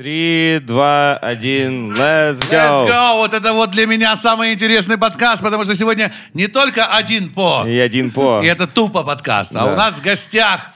Три, два, один, let's go. Let's go! Вот это вот для меня самый интересный подкаст, потому что сегодня не только один по, И один по. и это тупо подкаст, а Да. у нас в гостях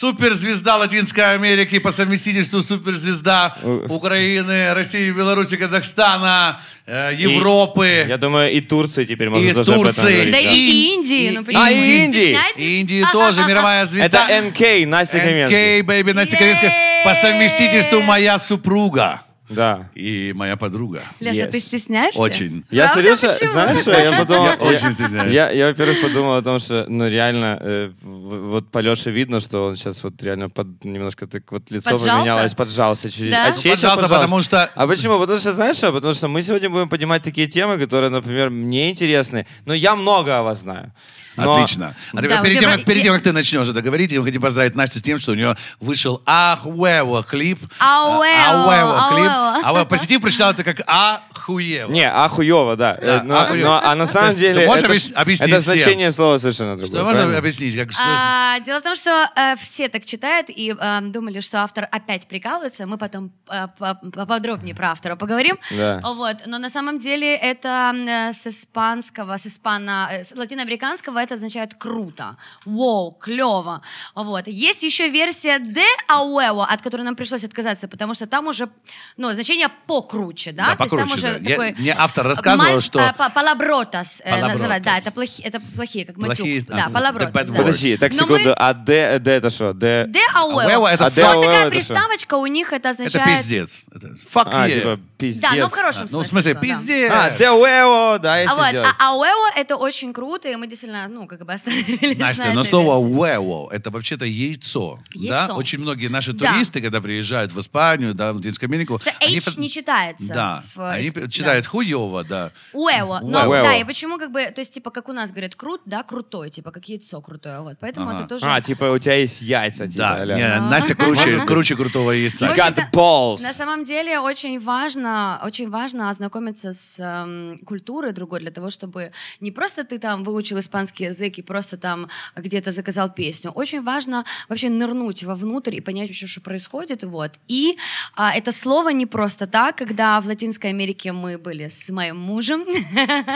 суперзвезда Латинской Америки, по совместительству суперзвезда Украины, России, Беларуси, Казахстана, э, Европы. Я думаю, и Турции теперь можно И тоже об этом Турции. говорить. Да Да. и Индии, ну И- почему? А, и Индии. стесняетесь? Индии тоже мировая звезда. Это НК, Настя Каменская. НК, baby, Настя Каменская. По совместительству моя супруга Да. и моя подруга. Леша, Yes. ты стесняешься? Очень. Я Правда? что, Почему? знаешь, что я подумал... Я очень стесняюсь. Я, я, во-первых, подумал о том, что, ну, реально, э, вот по Леше видно, что он сейчас вот реально под, немножко так вот лицо Поджался? поменялось, поджался чуть-чуть. Да? А чей еще поджался, потому что- А почему? Потому что, знаешь что? Потому что мы сегодня будем поднимать такие темы, которые, например, мне интересны, но я много о вас знаю. Но- Отлично. А Да, перед, тем, как, перед тем, как ты начнешь это говорить, я хочу поздравить Настю с тем, что у нее вышел Ахуево клип. Ауэво, Ахуево клип. Ауэво. Ауэво. Позитив прочитал это как Ахуево. Не, ахуево, да. Да, Э, но, ахуево. но- а на самом деле это, объяс- ж- объяснить это всем? значение слова совершенно другое. Что можно объяснить? Как, что- А, дело в том, что э, все так читают и э, думали, что автор опять прикалывается. Мы потом э, по- поподробнее про автора поговорим. Да. Вот. Но на самом деле это э, с испанского, с испано, э, с латиноамериканского это означает круто, воу, клево. Вот. Есть еще версия de ауэво, от которой нам пришлось отказаться, потому что там уже, ну, значение покруче, да? Да, То есть там покруче, уже да. Я- такой... мне автор рассказывал, Маль- что- па- Палабротас э, называют. Да, это плохие, это плохие, как Плохие, матюк. а, Да, палабротас. да. Подожди, так, Но секунду. мы- А Д, Д это что? Д... Де ауэо. Ауэо это А Вот де ауэо такая приставочка у них это Это означает... пиздец. Это fuck А, yeah. типа, пиздец. Да, но в хорошем А, смысле. Ну, в смысле, да. пиздец. А, де уэо, да, А если вот, делать. а ауэо это очень круто, и мы действительно, ну, как бы остановились Настя, на но слово версии. «уэо» — это вообще-то яйцо. Да? Яйцо. Очень многие наши Да. туристы, когда приезжают в Испанию, да, в Латинскую Америку... Они H под- не читается. Да, в они читают да. хуево, да. Уэо. Но, Уэо. да, и почему как бы, то есть, типа, как у нас говорят, крут, да, крутой, типа, как яйцо крутое, вот. Поэтому Ага. это тоже... А, типа у тебя есть яйца, типа, Да, не, Настя круче, круче крутого яйца. Got balls. На самом деле очень важно, очень важно ознакомиться с эм, культурой другой для того, чтобы не просто ты там выучил испанский язык и просто там где-то заказал песню. Очень важно вообще нырнуть вовнутрь и понять вообще, что происходит. Вот. И а, это слово не просто так, когда в Латинской Америке мы были с моим мужем.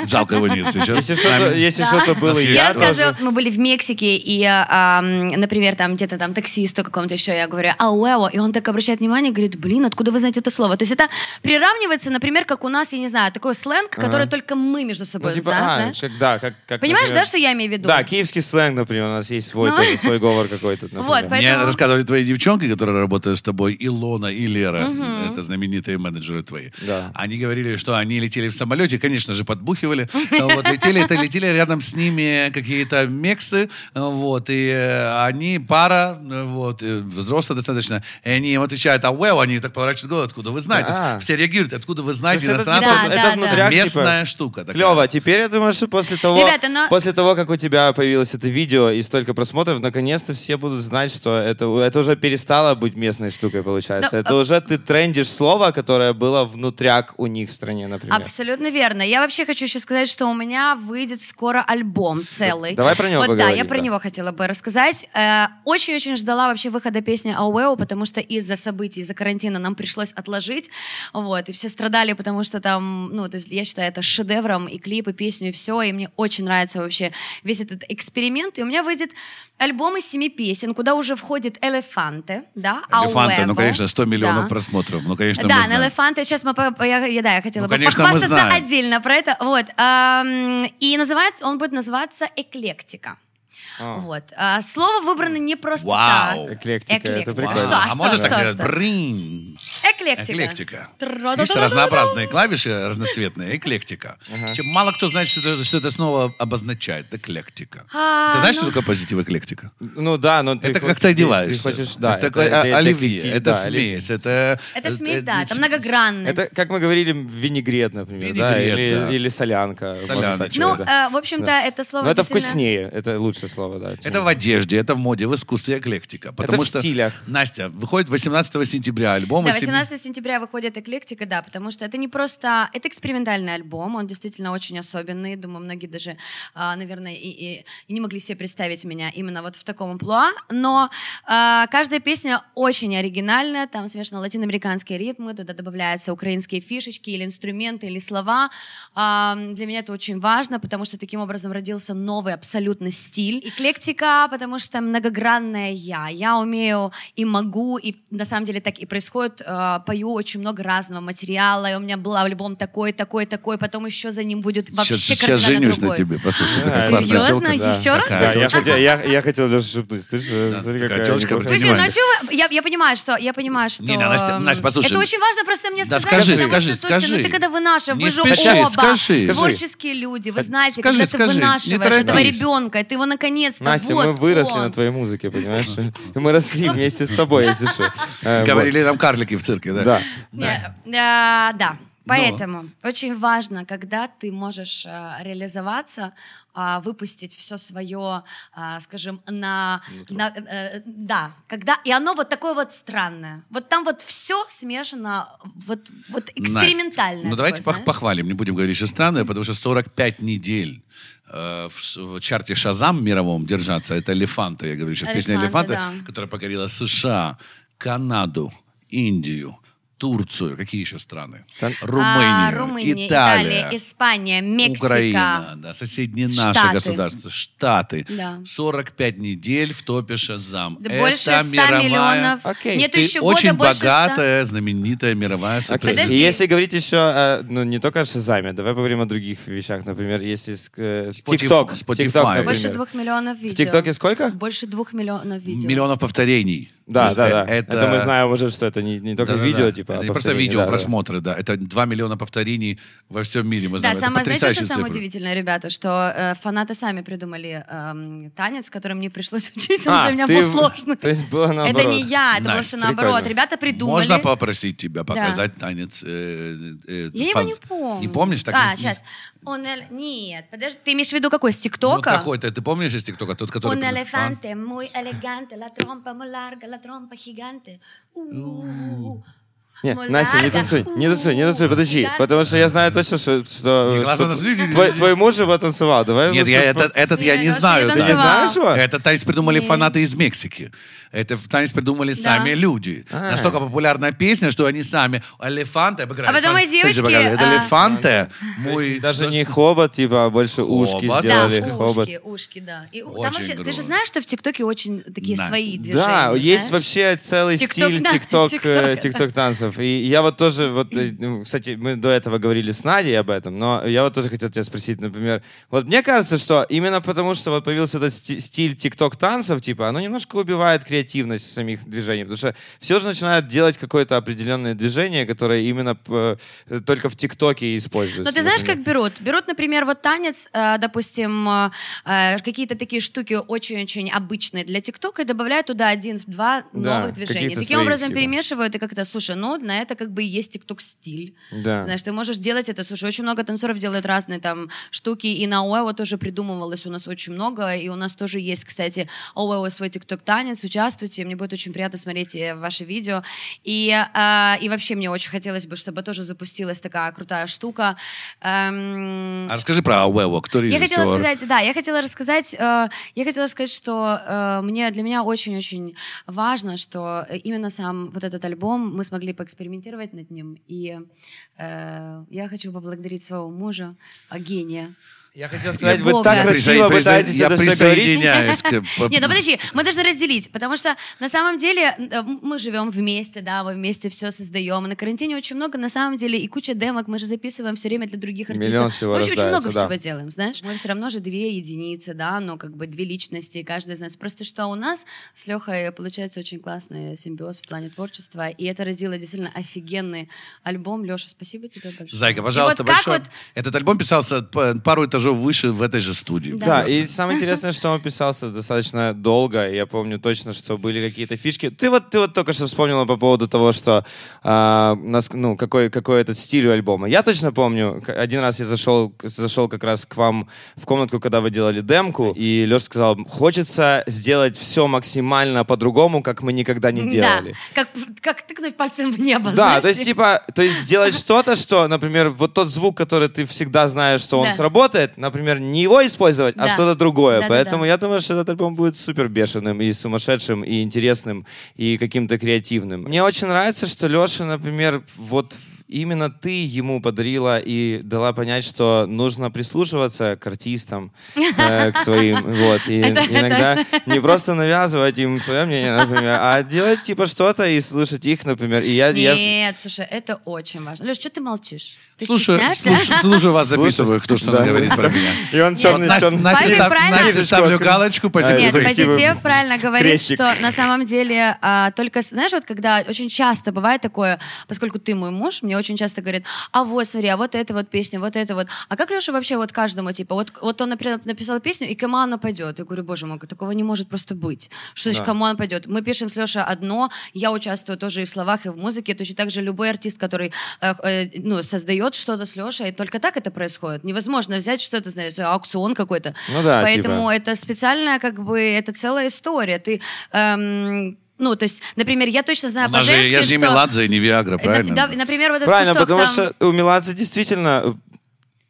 Жалко его нет сейчас. Если что-то, если что-то было, я, Я рассказываю, мы были в Мексике, и, а, например, там где-то там таксисту какому-то еще, я говорю, ауэо, и он так обращает внимание, говорит, блин, откуда вы знаете это слово? То есть это приравнивается, например, как у нас, я не знаю, такой сленг, который только мы между Ну, собой типа, знаем, а, как, да, как, как, Понимаешь, например, да, что я имею в виду? Да, киевский сленг, например, у нас есть свой, Ну. тоже, свой говор какой-то, например. Вот, Мне Поэтому- рассказывали твои девчонки, которые работают с тобой, Илона и Лера, это знаменитые менеджеры твои. Да. Они говорили, что они летели в самолете, конечно же, подбухивали. Вот, летели, это летели рядом с ними какие-то мексы, вот, и э, они пара, вот, э, взрослые достаточно, и они им отвечают, а well, они так поворачивают голову, откуда вы знаете? Да. Все реагируют, откуда вы знаете, есть это, типа. Да, это да, внутряк, типа, Местная штука такая. Клево. Теперь я думаю, что после того, Ребята, но- после того, как у тебя появилось это видео и столько просмотров, наконец-то все будут знать, что это, это уже перестало быть местной штукой, получается. Да, это а- уже ты трендишь слово, которое было внутряк у них в стране, например. Абсолютно верно. Я вообще хочу еще сказать, что у меня выйдет скоро альбом целый. Давай про него Вот да, поговорим, я про да. него хотела бы рассказать. Э, Очень-очень ждала вообще выхода песни Ауэо, потому что из-за событий, из-за карантина нам пришлось отложить. Вот, и все страдали, потому что там, ну, то есть я считаю это шедевром, и клип, и песню, и все, и мне очень нравится вообще весь этот эксперимент. И у меня выйдет альбом из семи песен, куда уже входит «Элефанте», да, Элефанта, ну, конечно, 100 миллионов да. просмотров. Ну, конечно, мы Да, на знаем. Элефанте сейчас мы, я, я- да, я хотела Ну, бы конечно, мы похвастаться знаем. отдельно про это. Вот, и называть, он будет называться «Эклектика». Вот. А, слово выбрано не просто Вау. так. Эклектика, это прикольно. Что, а что, можешь что, так что? Брынь. Эклектика. Эклектика. Видишь, разнообразные клавиши, разноцветные. Эклектика. Чем мало кто знает, что это, что это снова обозначает. Эклектика. А, Ты знаешь, ну- что такое позитив эклектика? Ну да, но ты... это как ты одеваешься. Ты хочешь, да. Это это- это оливье, это смесь, это... Это смесь, э, да, э, это многогранность. Это, как мы говорили, винегрет, например, да? Или, солянка. Ну, э, в общем-то, это слово Но это вкуснее, это лучшее слово, да. Это в одежде, это в моде, в искусстве эклектика. Потому в что, стилях. Настя, выходит 18 сентября альбом Да, из семи 18 16 сентября выходит «Эклектика», да, потому что это не просто... Это экспериментальный альбом, он действительно очень особенный. Думаю, многие даже, а, наверное, и, и, и не могли себе представить меня именно вот в таком амплуа. Но а, каждая песня очень оригинальная, там смешаны латиноамериканские ритмы, туда добавляются украинские фишечки или инструменты, или слова. А, для меня это очень важно, потому что таким образом родился новый абсолютно стиль. Эклектика, потому что многогранная я. Я умею и могу, и на самом деле так и происходит. Э, пою очень много разного материала, и у меня был альбом такой, такой, такой, потом еще за ним будет вообще Сейчас, сейчас женюсь другой. на тебе, послушай. Да, такая классная Серьезно? Да. Еще раз? Да, я хотел, я, я хотел Леша шепнуть. Ты же, Да, смотри, какая неплохая. Слушай, ну а вы- я, я понимаю, что я понимаю, что Не, Настя, Настя, послушай. это очень важно просто мне Да сказать, скажи, потому скажи, что, слушайте, скажи. ну ты когда вынашиваешь, вы же спеши, оба скажи. творческие люди, вы знаете, Скажи, когда ты вынашиваешь этого ребенка, ты его наконец-то Настя, вот мы выросли он. на твоей музыке, понимаешь? Мы росли вместе с тобой, если что. Э, Говорили нам карлики в цирке, да? Да. Не, а, да. Поэтому очень важно, когда ты можешь а, реализоваться, а, выпустить все свое, а, скажем, на, на- э, да, когда и оно вот такое вот странное. Вот там вот все смешано, вот вот экспериментальное. Настя, ну давайте такое, пох- похвалим, не будем говорить, что странное, потому что 45 недель э, в, в чарте Шазам мировом держаться, это «Элефанта», я говорю сейчас, песня «Элефанта», «Элефанта», да. которая покорила США, Канаду, Индию, Турцию, какие еще страны? Там- Румынию, А, Румыния, Италия, Италия, Испания, Мексика. Украина, да, соседние наши Штаты. государства, Штаты. Да. 45 недель в топе Шазам. Да Это больше 100 мировая... миллионов. Окей. Нет Ты еще очень года больше 100. богатая, знаменитая мировая суперзвезда. И если говорить еще, э, ну, не только о Шазаме, давай поговорим о других вещах. Например, если э. Spotify. ТикТок, например. Больше двух миллионов видео. В ТикТоке сколько? Больше двух миллионов видео. Миллионов повторений. Да, То есть да, да. Это, Это... мы знаем уже, что это не, не только Да-да-да. видео, типа, Это а не просто видео, да, да. просмотры, да. Это 2 миллиона повторений во всем мире. Мы Да, знаем. Это самое, знаете, что самое удивительное, ребята, что э, фанаты сами придумали эм, танец, который мне пришлось учить, он А, для меня ты был сложный. То есть было наоборот. Это не я, это Настя, все наоборот. прикольно. Ребята придумали. Можно попросить тебя показать танец? э, э, Я его фан- не помню. Не помнишь? Так а, не- сейчас. Он эль- Нет, подожди, ты имеешь в виду какой, с Ну, ТикТока? какой-то, ты помнишь из ТикТока? Тот, который... Un А? elefante muy elegante, la trompa muy larga, la trompa gigante. У-у-у. Не, Muy Настя, не танцуй, не танцуй, не танцуй, подожди. Потому что я знаю точно, что, что, твой, твой муж его танцевал. Давай Нет, я, этот, этот я Нет, не вообще знаю. не Ты не знаешь его? Это танец придумали Нет. фанаты из Мексики. Это танец придумали сами люди. А. Настолько популярная песня, что они сами... Элефанте, А потом и девочки, Это а, элефанте. То Мой... есть даже не хобот, типа, а больше ушки Хобот. Да, сделали. хобот. ушки, ушки, да. И, там Очень вообще, ты же знаешь, что в ТикТоке очень такие Да. свои движения, Да, есть знаешь? вообще целый Тикток, стиль да, тикток, тиктока, э, да. тикток танцев. И я вот тоже, вот, э, ну, кстати, мы до этого говорили с Надей об этом, но я вот тоже хотел тебя спросить, например, вот мне кажется, что именно потому, что вот появился этот сти- стиль тикток танцев, типа, оно немножко убивает креативность самих движений, потому что все же начинают делать какое-то определенное движение, которое именно э, только в тиктоке используется. Но ты знаешь, как берут? Берут, например, вот танец, э, допустим, э, какие-то такие штуки очень-очень обычные для ТикТока и добавляют туда один-два Да, новых каких-то Таким своих, образом типа. перемешивают и как-то, слушай, ну, на это как бы и есть ТикТок-стиль. Да. Знаешь, ты можешь делать это. Слушай, очень много танцоров делают разные там штуки, и на ОЭО тоже придумывалось у нас очень много, и у нас тоже есть, кстати, ОЭО свой ТикТок-танец, участвуйте, мне будет очень приятно смотреть э, ваши видео. И, э, и вообще мне очень хотелось бы, чтобы тоже запустилась такая крутая штука. Эм, А расскажи про Ауэво, кто я режиссер? хотела сказать, да, я хотела рассказать, э, я хотела сказать, что э, мне для меня очень-очень важно, что именно сам вот этот альбом мы смогли поэкспериментировать над ним, и э, я хочу поблагодарить своего мужа, э, гения. Я хотел сказать, вы так красиво пытаетесь я это все говорить. присоединяюсь. Не, ну подожди, мы должны разделить, потому что на самом деле э, мы живем вместе, да, мы вместе все создаем. На карантине очень много, на самом деле, и куча демок, мы же записываем все время для других артистов. Миллион всего мы очень, много всего делаем, знаешь. Мы все равно же две единицы, да, но как бы две личности, каждая из нас. Просто что у нас с Лехой получается очень классный симбиоз в плане творчества, и это родило действительно офигенный альбом. Леша, спасибо тебе большое. Зайка, пожалуйста, большое. Этот альбом писался пару этажов уже выше в этой же студии. Да. Да, Просто. и самое интересное, что он писался достаточно долго. Я помню точно, что были какие-то фишки. Ты вот, ты вот только что вспомнила по поводу того, что а, нас, ну, какой, какой этот стиль у альбома. Я точно помню, один раз я зашел, зашел как раз к вам в комнатку, когда вы делали демку, и Леша сказал, хочется сделать все максимально по-другому, как мы никогда не делали. Да, как, как тыкнуть пальцем в небо. Да, знаешь, то есть, типа, то есть сделать что-то, что, например, вот тот звук, который ты всегда знаешь, что он Да. Сработает, например, не его использовать, а Да. что-то другое. Да-да-да. Поэтому я думаю, что этот альбом будет супер бешеным и сумасшедшим, и интересным, и каким-то креативным. Мне очень нравится, что Леша, например, вот именно ты ему подарила и дала понять, что нужно прислушиваться к артистам, э, к своим, вот, и иногда не просто навязывать им свое мнение, например, а делать типа что-то и слушать их, например. И я, я- Нет, слушай, это очень важно. Леш, что ты молчишь? Ты Слушай, слушай, слушай, вас записываю, кто что Да. говорит про меня. И он черный, Настя, черный. Настя, став- правильно? Настя, ставлю галочку, позитив. Нет, позитив правильно говорит, крестик. что на самом деле а, только, знаешь, вот когда очень часто бывает такое, поскольку ты мой муж, мне очень часто говорят, а вот смотри, а вот эта вот песня, вот это вот. А как Леша вообще вот каждому, типа, вот, вот он, например, написал песню, и кому она пойдет? Я говорю, боже мой, такого не может просто быть. Что значит, Да. кому она пойдет? Мы пишем с Лешей одно, я участвую тоже и в словах, и в музыке, точно так же любой артист, который э, э, ну, создает что-то с Лешей, только так это происходит. Невозможно взять что-то, знаешь, аукцион какой-то. Ну да, Поэтому типа. это специальная, как бы, это целая история. Ты, эм, ну, то есть, например, я точно знаю же, по-женски, я же не что... Меладзе и не Виагра, Да, правильно? да, например, вот этот Правильно, кусок потому там... что у Меладзе действительно...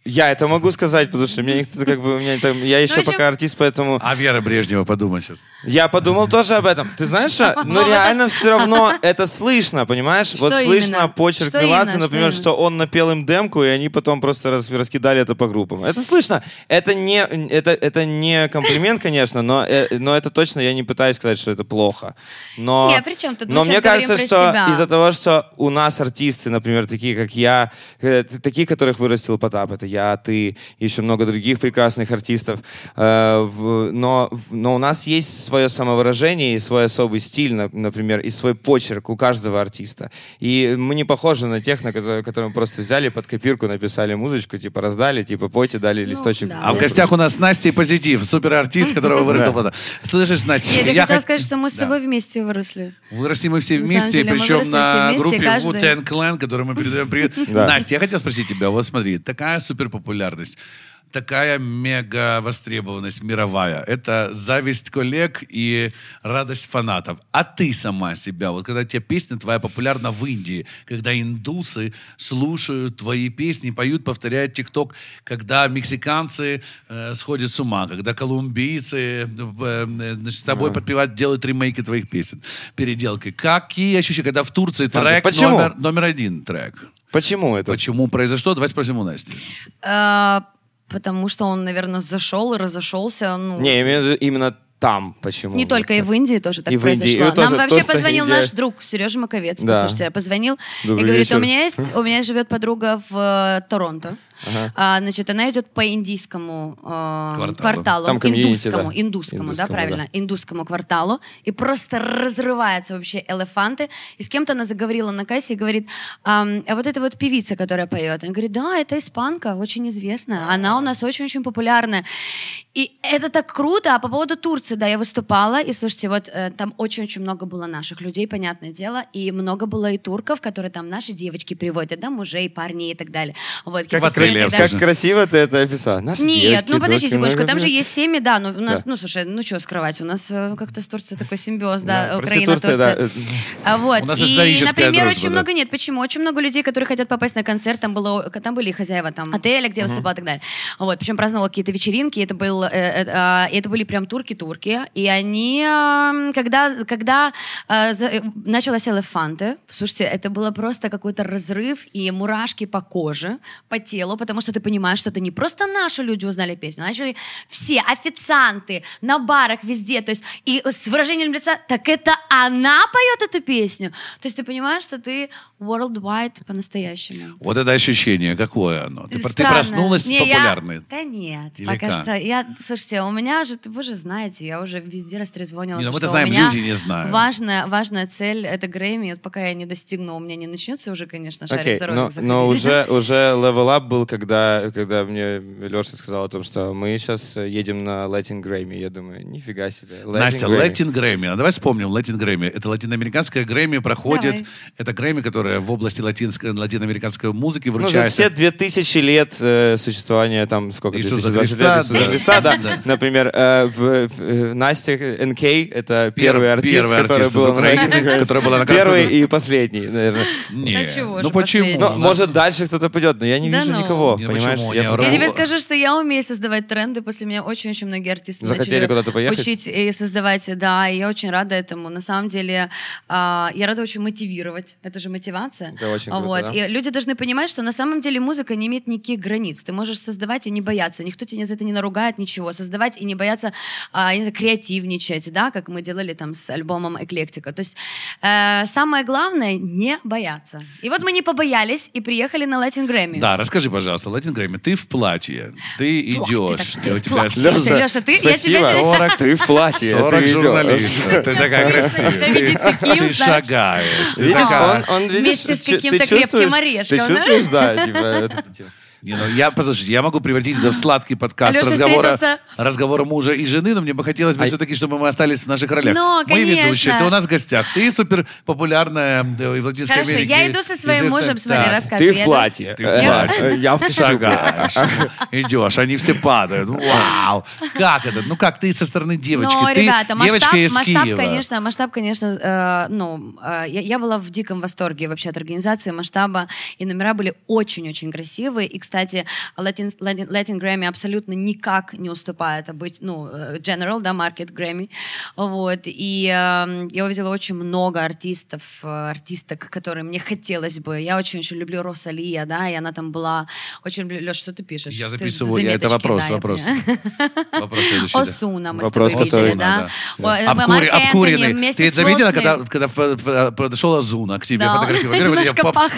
Я это могу сказать, потому что меня никто как бы... У меня там, я еще Ну, общем- пока артист, поэтому... А Вера Брежнева, подумай сейчас. Я подумал тоже об этом. Ты знаешь, что? но Вот реально все равно это слышно, понимаешь? Вот Что слышно именно? почерк Что Меладзе, например, Что что он напел им демку, и они потом просто раз- раскидали это по группам. Это слышно. Это не, это, это не комплимент, конечно, но, э, но это точно, я не пытаюсь сказать, что это плохо. Но, Не, а при чем тут? Но мне кажется, про что себя. из-за того, что у нас артисты, например, такие, как я, э, такие, которых вырастил Потап, это я, ты, еще много других прекрасных артистов, э, но, но у нас есть свое самовыражение и свой особый стиль, на- например, и свой почерк у каждого артиста. И мы не похожи на тех, на которые, которые мы просто взяли под копирку, написали музычку, типа раздали, типа пойте, дали листочек. да. А в гостях у нас Настя и Позитив, суперартист, которого вырастил Потап. Слышишь, Настя, Нет, я, я хотела хот- сказать, что мы с тобой вместе выросли. Выросли мы все вместе, причем на группе Wu-Tang Clan, которой мы передаем привет. Настя, я хотел спросить тебя, вот смотри, такая суперпопулярность, такая мега востребованность мировая. Это зависть коллег и радость фанатов. А ты сама себя, вот когда тебе песня твоя популярна в Индии, когда индусы слушают твои песни, поют, повторяют ТикТок, когда мексиканцы э, сходят с ума, когда колумбийцы э, э, значит, с тобой подпевают, делают ремейки твоих песен, переделки. Какие ощущения, когда в Турции трек почему? номер, номер один трек? Почему это? Почему произошло? Давай спросим у Насти. А, потому что он, наверное, зашел и разошелся. Ну, Не, виду именно там почему. Не только и в Индии тоже так И в Индии. произошло. И тоже- Нам вообще тоже позвонил Индия. наш друг Сережа Маковец. Да. Послушайте, позвонил Добрый и говорит, вечер. у меня есть, у меня живет подруга в э, Торонто. А, значит, она идет по индийскому э, Кварталу. кварталу, Там индусскому, да. индусскому, да, Индусскому, правильно, да. индусскому кварталу, и просто разрывается вообще элефанты. И с кем-то она заговорила на кассе и говорит, «Ам, а вот эта вот певица, которая поет, она говорит, да, это испанка, очень известная, она у нас очень-очень популярная. И это так круто. А по поводу Турции, да, я выступала, и слушайте, вот э, там очень-очень много было наших людей, понятное дело, и много было и турков, которые там наши девочки приводят, да, мужей, парней и так далее. Вот, Как в Да. Как красиво ты это описал. Наши Нет, девочки, ну подожди дочки, секундочку, там же есть семьи, да, но у нас, Да. ну слушай, ну что скрывать, у нас э, как-то с Турцией такой симбиоз, да, Да, Украина, Турция, да. А вот, У нас и, например, дружба, очень да. много, нет, почему? Очень много людей, которые хотят попасть на концерт, там, было, там были хозяева там отеля, где я выступала и так далее. Вот, причем праздновала какие-то вечеринки, это, был, э, э, а, это были прям турки-турки, и они, когда, когда а, за- началась Элефанте, слушайте, это было просто какой-то разрыв и мурашки по коже, по телу, потому что ты понимаешь, что это не просто наши люди узнали песню, начали все официанты на барах везде, то есть и с выражением лица, так это она поет эту песню. То есть ты понимаешь, что ты worldwide по-настоящему. Вот это ощущение, какое оно? Ты, ты проснулась Не, я- популярной. Да нет, Или пока как? что. Я, слушайте, у меня же, вы же знаете, я уже везде растрезвонила. Не, ну то, мы-то что знаем, у меня люди не знают. Важная, важная цель — это Грэмми. Вот пока я не достигну, у меня не начнется уже, конечно, шарик Окей, за но, но уже, уже level up был, когда, когда мне Леша сказал о том, что мы сейчас едем на Latin Grammy. Я думаю, нифига себе. Latin Настя, Grammy. Latin Grammy. А давай вспомним Latin Grammy. Это латиноамериканская Грэмми проходит. Давай. Это Грэмми, которая в области латинской, латиноамериканской музыки Ну, за вручается. все 2000 лет э, существования, там, сколько, Иисуса 2020 Христа, лет Иисуса да. Христа, да. Да. Например, э, в, в- Настя НК, это первый Пер- артист, первый который артист был на Украины, Latin Grammy. который был на Первый и последний, наверное. Не. Да чего ну почему? Ну, может, дальше кто-то пойдет, но я не вижу ну. Никого, Не, понимаешь? Я Я тебе скажу, что я умею создавать тренды. После меня очень-очень многие артисты Захотели начали куда-то поехать? учить и создавать. Да, и я очень рада этому. На самом деле, а, я рада очень мотивировать. Это же мотивация. Это очень круто, вот. да. И люди должны понимать, что на самом деле музыка не имеет никаких границ. Ты можешь создавать и не бояться. Никто тебя за это не наругает, ничего. Создавать и не бояться а, креативничать, да, как мы делали там с альбомом «Эклектика». То есть э, самое главное — не бояться. И вот мы не побоялись и приехали на Latin Grammy. Да, расскажи, пожалуйста, Latin Grammy, ты в платье, ты идешь, так ты- ты у в тебя Лёша, Лёша, ты- я Спасибо. тебя сегодня- 40, Ты в платье. 40 ты журналистов. Ты такая красивая. Ты, ты шагаешь. ты Видишь, он, видишь, Вместе с каким-то ты чувствуешь- крепким орешком, Ты чувствуешь, да, типа. Не, ну я, послушайте, я могу превратить это в сладкий подкаст Алёша разговора, встретился- разговора мужа и жены, но мне бы хотелось бы А- все-таки, чтобы мы остались в наших ролях. Но, Мы ведущие, конечно. ты у нас в гостях, ты супер популярная в Латинской Хорошо, Америке. я иду со своим известная- мужем, смотри, Так, рассказывай. Ты Я в платье. Ты в Э, платье. э, Я в. Шагаешь, идешь, они все падают. Вау! Как это? Ну как ты со стороны девочки? Ты ребята, девочка масштаб, из масштаб, Киева. конечно, масштаб, конечно, э, ну, э, я, я была в диком восторге вообще от организации, масштаба, и номера были очень-очень красивые. И, кстати, Latin, Latin, Latin Grammy абсолютно никак не уступает быть, ну, э, General, да, Market Grammy. Вот. И э, я увидела очень много артистов, э, артисток, которые мне хотелось бы. Я очень-очень люблю Росалия, да, и она там была. Очень люблю... Леш, что ты пишешь? Я Ты записываю, я- это вопрос, да, вопрос. Вопрос следующий. Осуна мы Вопрос, с тобой который- видели, да? Да, э, Обкури- обкуренный. Ты заметила, когда, когда подошел Озуна к тебе Да, фотографировать? он.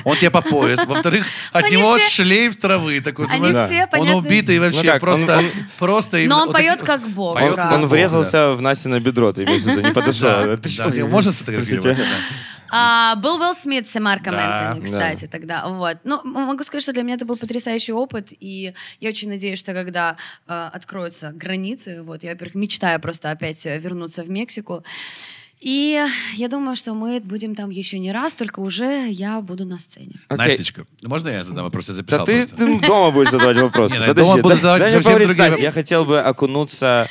Он тебе по пояс. Во-вторых, от него шлейф травы такой. Они знаешь, все, Он понятно. убитый вообще, Ну как, просто... он- просто именно Но он вот поет такие- как бог. Поет Он, да. как он бог, врезался в Настю на бедро, ты имеешь в виду, не подошел. Да, Ты да. что? Можно сфотографироваться? Простите. А, был Уилл Смит с Марком Да, Энтони, кстати, тогда. Вот. Ну, могу сказать, что для меня это был потрясающий опыт, и я очень надеюсь, что когда э, откроются границы, вот, я, во-первых, мечтаю просто опять вернуться в Мексику, и я думаю, что мы будем там еще не раз, только уже я буду на сцене. Окей. Настечка, можно я задам вопрос? Я Да записал ты, просто. ты дома будешь задавать вопросы. Ну, Подожди, дома буду задавать другие Настя. Я хотел бы окунуться.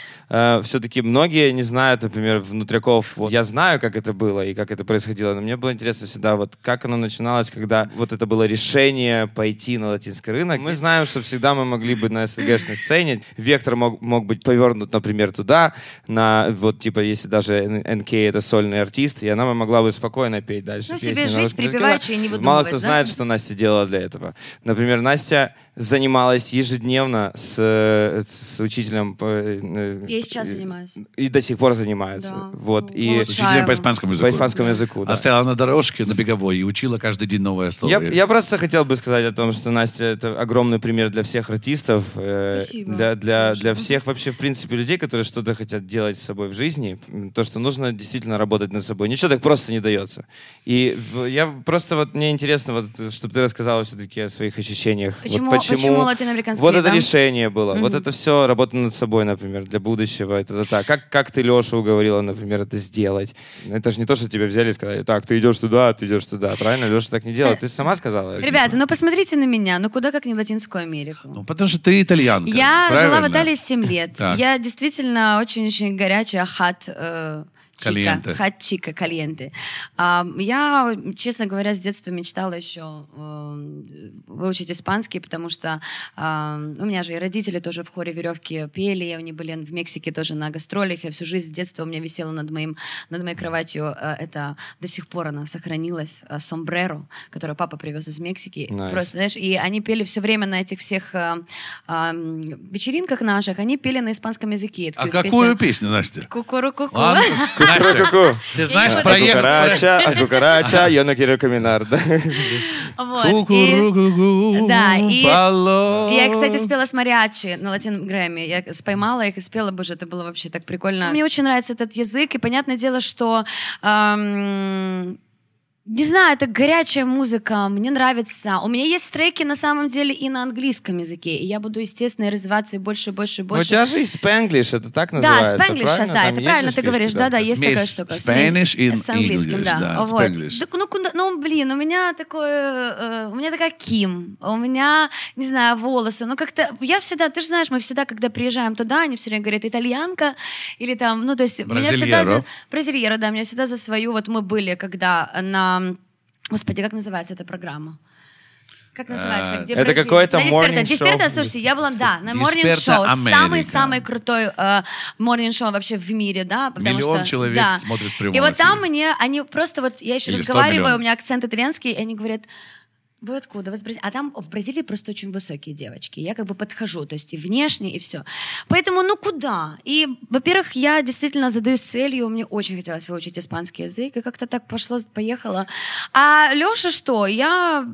Все-таки многие не знают, например, внутряков. Вот я знаю, как это было и как это происходило, но мне было интересно всегда, вот как оно начиналось, когда вот это было решение пойти на латинский рынок. Мы знаем, что всегда мы могли бы на СНГшной сцене. Вектор мог, мог быть повернут, например, туда, на вот типа, если даже НК это сольный артист, и она могла бы спокойно петь дальше. Ну, песни себе жизнь припеваючи и не Мало выдумывать, кто да? знает, что Настя делала для этого. Например, Настя занималась ежедневно с, э, с учителем. по, э, и сейчас занимаюсь. И до сих пор занимается. Да. Вот. Ну, И вот С учителем по испанскому языку. по испанскому языку. да. Она стояла на дорожке, на беговой, и учила каждый день новое слово. Я, я просто хотел бы сказать о том, что Настя это огромный пример для всех артистов, э, Спасибо. для, для, для всех вообще, в принципе, людей, которые что-то хотят делать с собой в жизни, то, что нужно действительно работать над собой. Ничего так просто не дается. И я просто вот, мне интересно, вот, чтобы ты рассказала все-таки о своих ощущениях. Почему- вот почему, почему латиноамериканский Вот ритм? это решение было, вот Мгм. это все работа над собой, например, для будущего. Это, это так. Как, как ты Лешу уговорила, например, это сделать? Это же не то, что тебя взяли и сказали, так, ты идешь туда, ты идешь туда. Правильно? Леша так не делал. Ты сама сказала? Ребята, ну посмотрите на меня, ну куда как не в Латинскую Америку. Ну, потому что ты итальянка. Я жила в правильно? Италии 7 лет. Так. Я действительно очень-очень горячая хат э, чика, Кальенте. хат чика кальенте. А, я, честно говоря, с детства мечтала еще э, выучить испанский, потому что а, у меня же и родители тоже в хоре веревки пели, они были в Мексике тоже на гастролях, я всю жизнь с детства у меня висела над, моим, над моей кроватью, э, это до сих пор она сохранилась, э, сомбреро, которое папа привез из Мексики. Nice. Просто знаешь, и они пели все время на этих всех а, а, вечеринках наших, они пели на испанском языке. А какую песню песню, Настя? Кукуру-ку-ку. А, ну, Настя, Ку-ку. ты знаешь, проехал... Кукарача, а кукарача, я на Киро Каминар, да? Вот, и- Ку-ку-ру-ку-ку, Да, и. Я, кстати, спела с мариачи на Латин Грэмми. Я споймала их и спела, боже, это было вообще так прикольно. Мне очень нравится этот язык, и понятное дело, что... эм, не знаю, это горячая музыка, мне нравится. У меня есть треки на самом деле и на английском языке, и я буду, естественно, развиваться и больше, и больше, и Ну, у больше. тебя же и спенглиш, это так Да, называется, сейчас, правильно? да, Там это правильно ты говоришь, да-да, есть Смесь такая штука. Spanish и с английским, English, да. да, вот. Spanglish. Так, ну, куда, ну, блин, у меня такое, э, у меня такая Ким, у меня, не знаю, волосы, ну, как-то, я всегда, ты же знаешь, мы всегда, когда приезжаем туда, они все время говорят, итальянка, или там, ну, то есть, меня всегда... Бразильеро. За, бразильеро, да, меня всегда за свою, вот мы были, когда на, господи, как называется эта программа? Как называется? Э, Где это какое-то На Дисперта. слушайте, я была, да, на Дисперта morning show. Америка. Самый-самый крутой э, morning show вообще в мире, да? Миллион что, человек да. смотрит в прямом И вот там мне, они просто вот, я еще Или 100 разговариваю, у меня акцент итальянский, и они говорят, вы откуда? Вы из Бразилии? А там в Бразилии просто очень высокие девочки. Я как бы подхожу, то есть и внешне, и все. Поэтому, ну куда? И, во-первых, я действительно задаюсь целью, мне очень хотелось выучить испанский язык, и как-то так пошло, поехало. А Леша что? Я...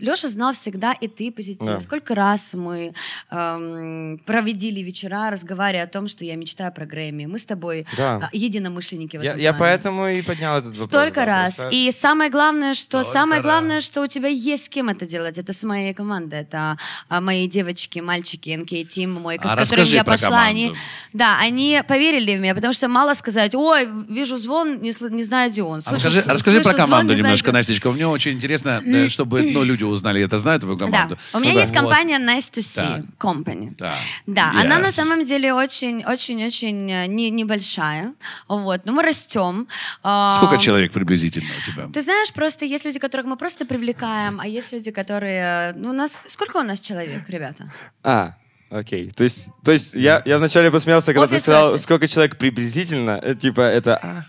Леша знал всегда, и ты позитив. Да. Сколько раз мы эм, проводили вечера, разговаривая о том, что я мечтаю про Грэмми. Мы с тобой Да. а, единомышленники в Я, этом я плане. поэтому и поднял этот вопрос. Столько да, раз. просто- И самое главное, что Столько самое раз. главное, что у тебя есть с кем это делать. Это с моей командой. Это а, мои девочки, мальчики, NK Team, мой, А с которыми я про пошла. команду. Они, да, они поверили в меня, потому что мало сказать, ой, вижу звон, не, сл- не знаю, где он. А Слышу- расскажи, слышу расскажи про звон, команду знаю, немножко. Настечка. Мне очень интересно, э, чтобы ну, люди узнали, это знают твою команду. Да. У меня Ну есть Вот. компания Nice to See Так. Company. Да. Да, она на Yes. самом деле очень, очень, очень э, не, небольшая. Вот, но мы растем. А, Сколько человек приблизительно у тебя? Ты знаешь, просто есть люди, которых мы просто привлекаем, а есть люди, которые... Ну, у нас... Сколько у нас человек, ребята? А, окей. То есть, то есть я, я вначале посмеялся, когда ты Офис, сказал, офис. сколько человек приблизительно. э, Типа это... а,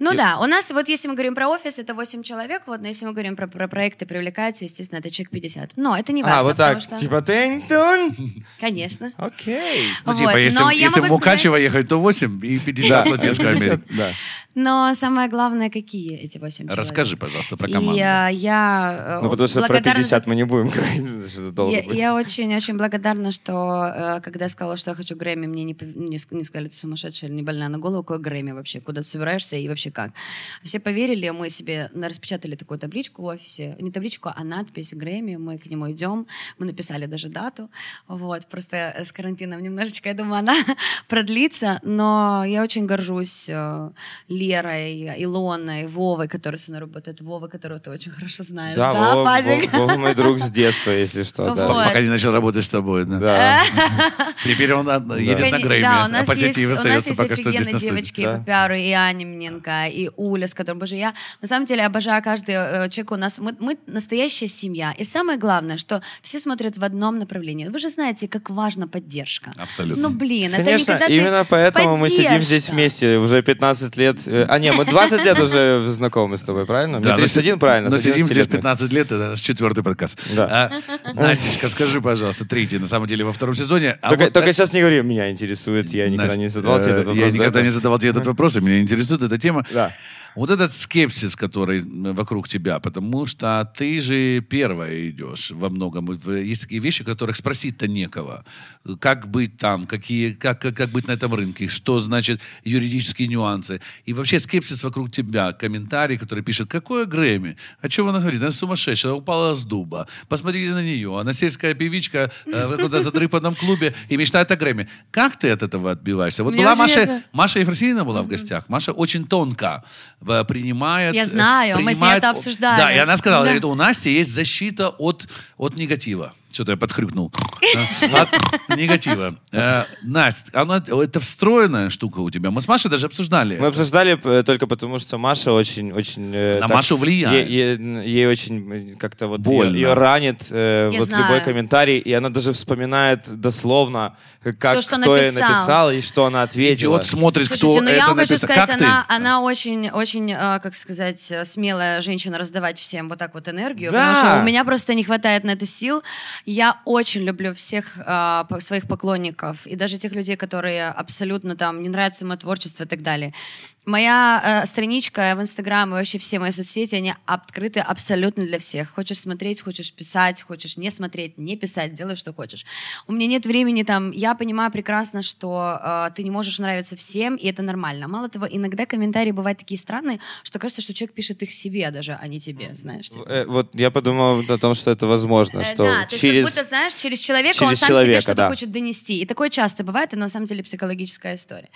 Ну Я- да, у нас, вот если мы говорим про офис, это 8 человек, вот, но если мы говорим про, про проекты привлекается, естественно, это человек 50. Но это не важно, а, вот так. что... Типа тын-тун. Конечно. Окей. Ну, Вот, типа, если, но если в Мукачево ехать, то 8 и 50 в Латинской. Да. Но самое главное, какие эти 8 человек? Расскажи, пожалуйста, про И команду. я, я, э, Ну, потому что про благодарна 50 за- мы не будем говорить, потому что это долго Я, очень-очень благодарна, что э, когда я сказала, что я хочу Грэмми, мне не, не, не сказали, ты сумасшедшая или не больная на голову, какой Грэмми вообще, куда ты собираешься и вообще как. Все поверили, мы себе на- распечатали такую табличку в офисе, не табличку, а надпись Грэмми, мы к нему идем, мы написали даже дату, вот, просто с карантином немножечко, я думаю, она продлится, но я очень горжусь э, Лерой, Илоной, Вовой, который со мной работает, Вова, которого ты очень хорошо знаешь, Да, да, Вова? Вова- Вова мой друг с детства, если что, да. Вот. Пока не начал работать с тобой. Да. Да. Теперь он а, едет на Грэмми, да, у а у нас остается есть пока что здесь на девочки по пиару, и Аня Миненко, и Уля, с которой, боже, я на самом деле обожаю каждый э, человек у нас. Мы, мы настоящая семья. И самое главное, что все смотрят в одном направлении. Вы же знаете, как важна поддержка. Абсолютно. Ну, блин, это не Конечно, когда ты- именно поэтому мы сидим здесь Поддержка. вместе уже 15 лет. Э, А, не, мы 20 лет уже знакомы с тобой, правильно? Да, Мне 31, правильно? Но сидим 11 здесь лет мы. 15 лет, это наш четвертый подкаст. Да. А, Настечка, скажи, пожалуйста, третий, на самом деле, во втором сезоне. А Только, вот, только э, сейчас не говори, меня интересует, я никогда Настя, не задавал тебе э, этот вопрос. Я никогда не задавал тебе этот вопрос, и меня интересует эта тема. Да. Вот этот скепсис, который э, вокруг тебя, потому что ты же первая идешь во многом. В- Есть такие вещи, которых спросить-то некого. Как быть там, какие, как, как, как быть на этом рынке, что значит юридические нюансы. И вообще скепсис вокруг тебя, комментарии, которые пишут, какое Грэмми? О чем она говорит? Она сумасшедшая, она упала с дуба. Посмотрите на нее. Она сельская певичка э, в каком-то задрыпанном клубе и мечтает о Грэмми. Как ты от этого отбиваешься? Вот Мне была Маша, это- Маша Ефросинина была в гостях. Маша очень тонко э, принимает... Я э, знаю, мы с ней принимает- это обсуждали. Да, и она сказала, Да. говорит, у Насти есть защита от, от негатива. Что-то я подхрюкнул. От негатива. Э, Настя, она, это встроенная штука у тебя. Мы с Машей даже обсуждали. Мы обсуждали э, только потому, что Маша очень, очень... э, На так- Машу влияет. Ей, ей- ей очень как-то вот Больно. ее, ее ранит Я вот знаю. любой комментарий, и она даже вспоминает дословно, как То, что кто ей написал. и что она ответила. Идиот смотрит, кто ну это я вам хочу написал. сказать, Как ты? она, она очень, очень, э, как сказать, смелая женщина раздавать всем вот так вот энергию, Да. потому что у меня просто не хватает на это сил. Я очень люблю всех э, своих поклонников и даже тех людей, которые абсолютно там не нравится мое творчество и так далее. Моя э, страничка в Инстаграм и вообще все мои соцсети, они открыты абсолютно для всех. Хочешь смотреть, хочешь писать, хочешь не смотреть, не писать, делай, что хочешь. У меня нет времени там, я понимаю прекрасно, что э, ты не можешь нравиться всем, и это нормально. Мало того, иногда комментарии бывают такие странные, что кажется, что человек пишет их себе даже, а не тебе, знаешь. типа. Э, Вот я подумал о том, что это возможно, Э, что да, есть через... как будто, знаешь, через человека он через сам себе человека, что-то да. хочет донести. И такое часто бывает, это на самом деле психологическая история.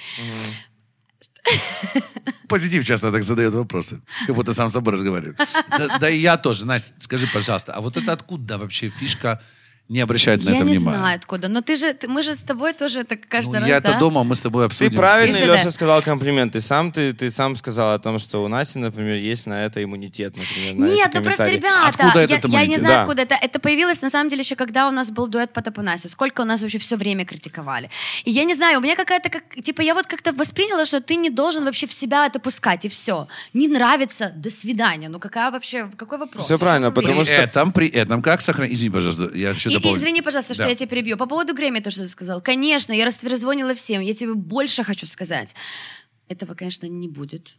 Позитив часто так задает вопросы, как будто сам с собой разговаривает. Да, да и я тоже. Настя, скажи, пожалуйста, а вот это откуда вообще фишка не обращать на я это не внимания? знаю откуда, но ты же, ты- мы же с тобой тоже так каждый Ну, раз, я да? это дома, мы с тобой Ты обсудим. правильно, Слушай, Леша, да. сказал комплимент. Ты сам, ты, ты сам сказал о том, что у Наси, например, есть на это иммунитет, например, на Нет, ну просто, ребята, Откуда я, этот я не знаю, Да. откуда это. Это появилось, на самом деле, еще когда у нас был дуэт Потап и Настя. Сколько у нас вообще все время критиковали. И я не знаю, у меня какая-то, как, типа, я вот как-то восприняла, что ты не должен вообще в себя это пускать, и все. Не нравится, до свидания. Ну какая вообще, какой вопрос? Всё В чём правильно? При потому что- этом, при этом, как сохранить... Извини, пожалуйста, я еще Дополню. извини, пожалуйста, что Да. я тебя перебью. По поводу Грэмми, то, что ты сказал. Конечно, я растрезвонила всем. Я тебе больше хочу сказать. Этого, конечно, не будет.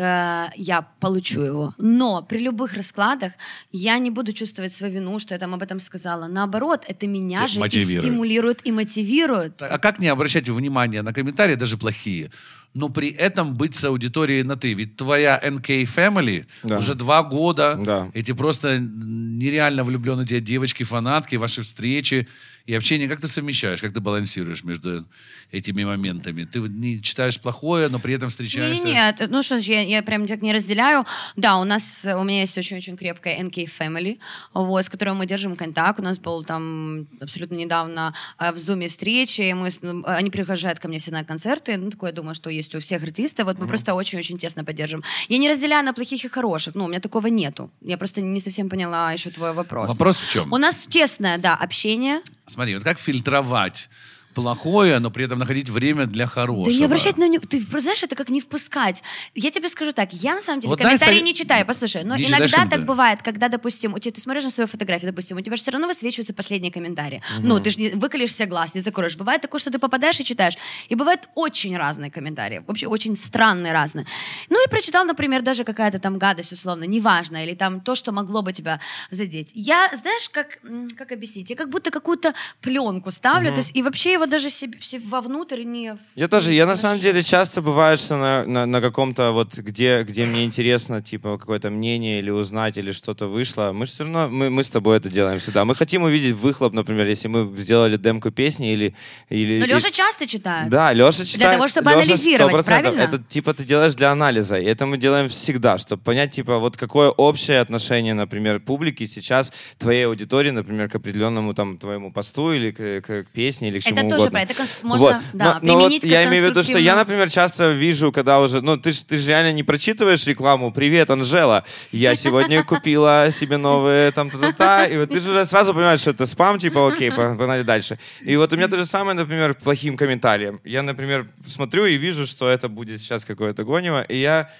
Э, Я получу его. Но при любых раскладах я не буду чувствовать свою вину, что я там об этом сказала. Наоборот, это меня Ты же и стимулирует и мотивирует. А как не обращать внимание на комментарии, даже плохие, но при этом быть с аудиторией на «ты»? Ведь твоя NK Family Да. уже два года, Да. эти просто нереально влюбленные тебе девочки, фанатки, ваши встречи и общение. Как ты совмещаешь, как ты балансируешь между этими моментами? Ты не читаешь плохое, но при этом встречаешься... Нет, ну что ж, я, я прям так не разделяю. Да, у нас, у меня есть очень-очень крепкая NK Family, вот, с которой мы держим контакт. У нас был там абсолютно недавно э, в Зуме встречи, и мы, ну, они приезжают ко мне все на концерты, ну, такое, я думаю, что есть у всех артистов, вот мы просто очень-очень тесно поддержим. Я не разделяю на плохих и хороших, ну, у меня такого нету. Я просто не совсем поняла еще твой вопрос. Вопрос в чем? У нас тесное, да, общение, Смотри, вот как фильтровать плохое, но при этом находить время для хорошего? Да не обращать на него. Ты знаешь, это как не впускать. Я тебе скажу так, я на самом деле Вот комментарии совет- не читаю, послушай. Но Не иногда так бывает, когда, допустим, у тебя ты смотришь на свою фотографию, допустим, у тебя же все равно высвечиваются последние комментарии. Ну, ты же не выколешь себе глаз, не закроешь. Бывает такое, что ты попадаешь и читаешь. И бывают очень разные комментарии. Вообще очень странные разные. Ну и прочитал, например, даже какая-то там гадость, условно, неважно, или там то, что могло бы тебя задеть. Я, знаешь, как, как объяснить? Я как будто какую-то пленку ставлю, то есть и вообще его даже себе, вовнутрь не... Я тоже, я на самом деле часто бывает, что на, на, на каком-то вот, где, где мне интересно, типа, какое-то мнение или узнать, или что-то вышло, мы все равно, мы, мы с тобой это делаем всегда. Мы хотим увидеть выхлоп, например, если мы сделали демку песни или... или Но и- Леша часто читает. Да, Леша читает. того, чтобы Леша анализировать, 100%. правильно? Это типа ты делаешь для анализа, и это мы делаем всегда, чтобы понять, типа, вот какое общее отношение, например, публики сейчас, твоей аудитории, например, к определенному там твоему посту или к, к песне или к чему Это тоже угодно. про это можно, да, но, но вот я имею в виду, что я, например, часто вижу, когда уже, ну, ты ты же реально не прочитываешь рекламу «Привет, Анжела, я сегодня купила себе новые там та-та-та», и вот ты же сразу понимаешь, что это спам, типа, окей, по- погнали дальше. И вот у меня то же самое, например, плохим комментариям. Я, например, смотрю и вижу, что это будет сейчас какое-то гонево, и я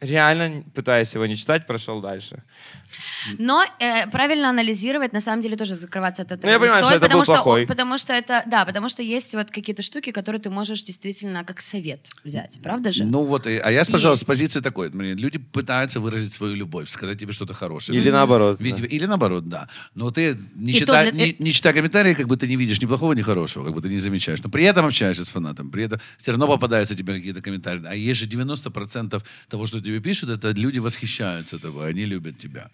реально, пытаясь его не читать, прошел дальше. Но э, правильно анализировать, на самом деле, тоже закрываться от этого Ну, я понимаю, стоит, что это потому был что, плохой. потому что это, да, потому что есть вот какие-то штуки, которые ты можешь действительно как совет взять, правда же? Ну вот, а я, пожалуйста, с позиции такой. Люди пытаются выразить свою любовь, сказать тебе что-то хорошее. Или наоборот. Ведь- да. Или наоборот, да. Но ты, не, то для- не, не читая комментарии, как бы ты не видишь ни плохого, ни хорошего, как бы ты не замечаешь. Но при этом общаешься с фанатом, при этом все равно попадаются тебе какие-то комментарии. А есть же 90% того, что тебе пишут, это люди восхищаются тобой, они любят тебя.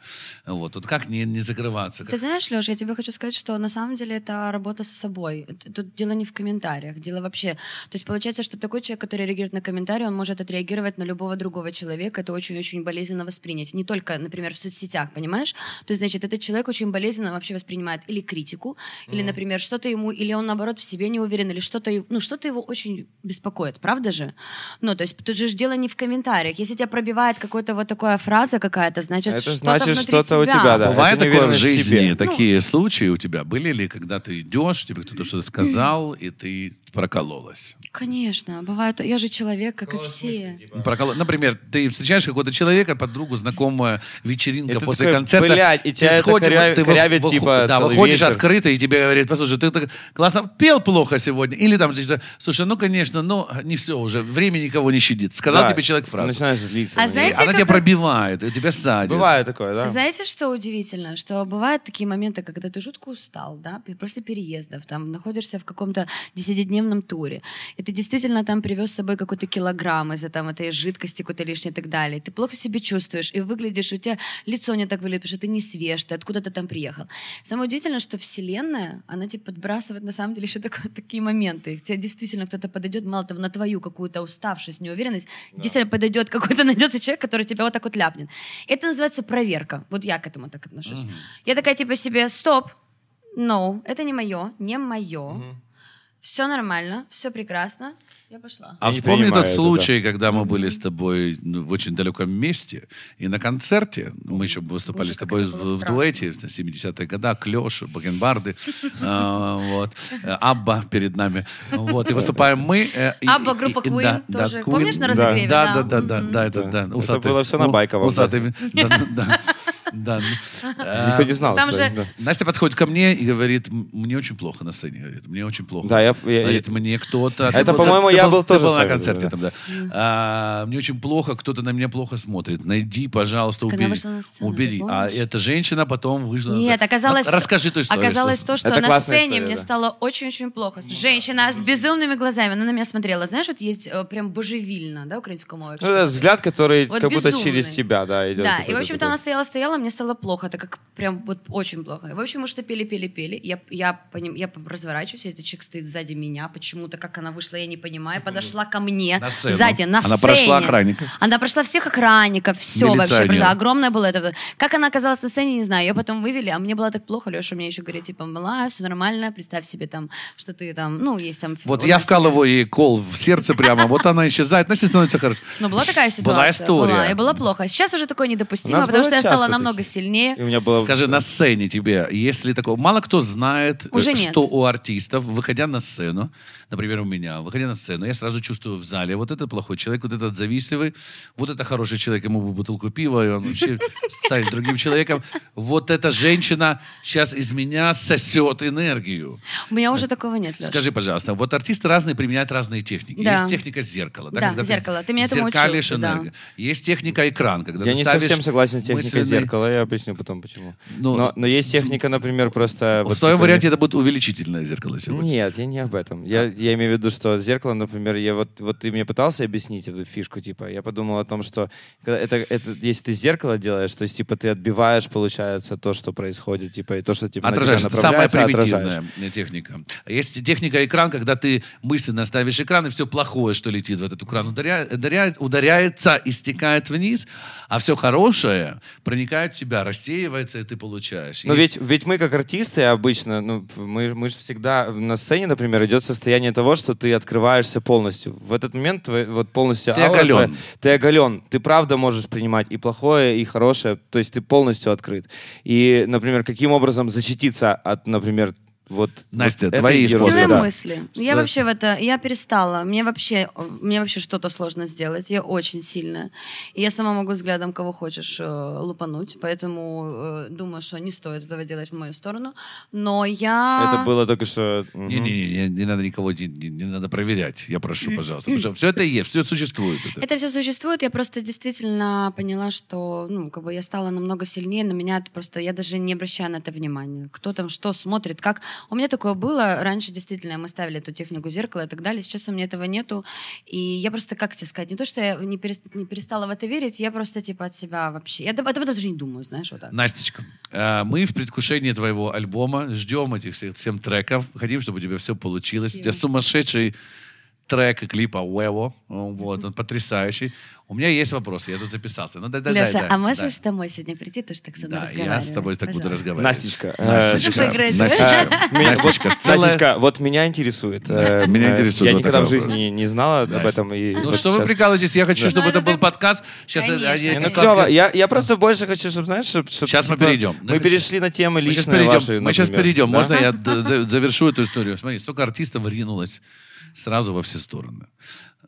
Вот, вот как не, не закрываться? Как- Ты знаешь, Леша, я тебе хочу сказать, что на самом деле это работа с собой. Тут дело не в комментариях, дело вообще. То есть получается, что такой человек, который реагирует на комментарии, он может отреагировать на любого другого человека. Это очень-очень болезненно воспринять. Не только, например, в соцсетях, понимаешь? То есть, значит, этот человек очень болезненно вообще воспринимает или критику, или, например, что-то ему, или он, наоборот, в себе не уверен, или что-то, ну, что-то его очень беспокоит, правда же? Ну, то есть тут же дело не в комментариях. Если тебя пробивает какая-то вот такая фраза какая-то, значит, Это что-то значит, внутри что-то у тебя, да. Бывает это такое в неуверенность в жизни, себе. такие случаи у тебя были ли, когда ты идешь, тебе кто-то что-то сказал, и ты прокололась? Конечно, бывает. Я же человек, как и все. типа. Прокол- Например, ты встречаешь какого-то человека, подругу, знакомая, вечеринка И ты после такой, концерта. «Блядь», и тебя это сходишь, коря- ты корявит, выход- типа, Да, целый выходишь вечер. открыто, и тебе говорят, послушай, ты так классно пел плохо сегодня. Или там, значит, слушай, ну, конечно, но не все уже, время никого не щадит. Сказал Да, тебе человек фразу. Начинаешь злиться. А на знаете, Она как тебя пробивает, и тебя садит. Бывает такое, да? Знаете, что удивительно? Что бывают такие моменты, когда ты жутко устал, да, пе- после переездов, там, находишься в каком-то десятидневном туре, и ты действительно там привез с собой какой-то килограмм из-за там этой жидкости какой-то лишней и так далее. Ты плохо себя чувствуешь, и выглядишь, у тебя лицо не так выглядит, потому что ты не свеж, ты откуда-то там приехал. Самое удивительное, что Вселенная, она тебе подбрасывает на самом деле еще такое- такие моменты. Тебе действительно кто-то подойдет, мало того, на твою какую-то уставшесть, неуверенность, действительно подойдет какой-то, найдется человек, который тебя вот так вот ляпнет. Это называется проверка. Вот я к этому так отношусь. Я такая типа себе, стоп, no, это не мое, не мое. Все нормально, все прекрасно. Я пошла. А Я вспомни тот это, случай, когда мы были с тобой в очень далеком месте, и на концерте, мы еще выступали Боже, с тобой это в, в дуэте, в 70-е годы, Клеш, Бакенбарды, а, вот, э, Абба перед нами, вот, и выступаем мы. Абба, группа Queen да, да, тоже. Помнишь на Да. разогреве? Да, да, да, да, да, это, да. Это было всё на Байковом, да. усатый- да, да, да. Да. Никто не знал, Там же-. Настя подходит ко мне и говорит, «М- мне очень плохо на сцене, говорит, мне очень плохо. Да, я- говорит, мне кто-то... Это, Ты был- по-моему, я был- ты тоже на концерте там, да. А, мне очень плохо, кто-то на меня плохо смотрит. Найди, пожалуйста, убери. убери. А эта женщина потом вышла на Нет, оказалось, Расскажи ту историю. оказалось то, что Это на сцене мне стало очень-очень плохо. Женщина с безумными глазами, она на меня смотрела. Знаешь, вот есть э, прям божевильно, да, украинскую мову. Ну, это взгляд, который как будто через тебя, да, идет. Да, и, в общем-то, она стояла-стояла, мне стало плохо, так как прям вот очень плохо. И, в общем, мы что пели, пели, пели. Я, я, поним, я разворачиваюсь, этот человек стоит сзади меня. Почему-то, как она вышла, я не понимаю. Подошла ко мне На сцену. сзади, на Она сцене. прошла охранников? Она прошла всех охранников, все вообще. Прошла. Огромное было это. Как она оказалась на сцене, не знаю. Ее потом вывели, а мне было так плохо. Леша мне еще говорит, типа, мала, все нормально, представь себе там, что ты там, ну, есть там... Вот я вкалываю ей кол в сердце прямо, вот она исчезает, Настя становится хорошо. Ну, была такая ситуация. Была история. Была, и было плохо. Сейчас уже такое недопустимо, потому что я стала часто намного сильнее. И у меня было... Скажи, на сцене тебе, если такое... Мало кто знает, э, Уже нет. что у артистов, выходя на сцену, например, у меня, выходя на сцену, я сразу чувствую в зале, вот этот плохой человек, вот этот завистливый, вот это хороший человек, ему бы бутылку пива, и он вообще станет другим человеком. Вот эта женщина сейчас из меня сосет энергию. У меня уже такого нет, Леша. Скажи, пожалуйста, вот артисты разные применяют разные техники. Да. Есть техника зеркала. Да, Да, когда зеркало. Ты меня этому учил, да. Есть техника экран, когда Я ты не ставишь совсем согласен с техникой мысленный- зеркала, я объясню потом почему. Ну, но, но есть техника, например, просто... В вот твоем типа, варианте это будет увеличительное зеркало сегодня. Нет, я не об этом. Я, я имею в виду, что зеркало, например, я вот, вот ты мне пытался объяснить эту фишку, типа, я подумал о том, что это, это, если ты зеркало делаешь, то есть, типа, ты отбиваешь, получается, то, что происходит, типа, и то, что, типа, на тебя Отражаешь. Это самая примитивная отражаешь. техника. Есть техника экран, когда ты мысленно ставишь экран, и все плохое, что летит в этот экран, ударяет, ударяет, ударяется и стекает вниз, а все хорошее проникает в тебя, рассеивается, и ты получаешь. Но Есть- ведь, ведь мы как артисты обычно, ну, мы, мы же всегда на сцене, например, идет состояние того, что ты открываешься полностью. В этот момент твой- вот полностью Ты аура оголен. твоя- ты оголен. Ты правда можешь принимать и плохое, и хорошее. То есть ты полностью открыт. И, например, каким образом защититься от, например, вот Настя, вот твои способы. Да. мысли. Что- Я вообще в это, я перестала. Мне вообще, мне вообще что-то сложно сделать. Я очень сильная. И я сама могу взглядом кого хочешь э, лупануть. Поэтому э, думаю, что не стоит этого делать в мою сторону. Но я... Это было только что... Не-не-не, не надо никого, не, не- не надо проверять. Я прошу, пожалуйста. Потому что все это есть, все существует. Это. Это все существует, я просто действительно поняла, что, ну, как бы я стала намного сильнее, на меня это просто, я даже не обращаю на это внимания. Кто там что смотрит, как. У меня такое было, раньше действительно мы ставили эту технику зеркала и так далее, сейчас у меня этого нету, и я просто, как тебе сказать, не то, что я не, перес- не перестала в это верить, я просто типа от себя вообще, я об этом даже не думаю, знаешь, вот так. Настечка, э, мы в предвкушении твоего альбома ждем этих всех семь треков. Хотим, чтобы у тебя все получилось. Спасибо. У тебя сумасшедший трек и клип Уэво. Вот, он потрясающий. У меня есть вопросы, я тут записался. Ну, да, да, Леша, да, да, а можешь да. домой сегодня прийти, ты же так со мной Да, разговариваешь? я с тобой так буду разговаривать. Настечка, э, Настечка, Что? Настечка, меня- Настечка, вот, Настечка, вот меня интересует. э, Меня э, интересует Я никогда в жизни не, знала об этом. Ну что вы прикалываетесь? Я хочу, чтобы это был подкаст. Сейчас я- ну. Я, просто больше хочу, чтобы, знаешь, чтобы... Сейчас мы перейдем. Мы перешли на темы личные ваши, мы сейчас перейдем. Можно я завершу эту историю? Смотри, столько артистов ринулось сразу во все стороны.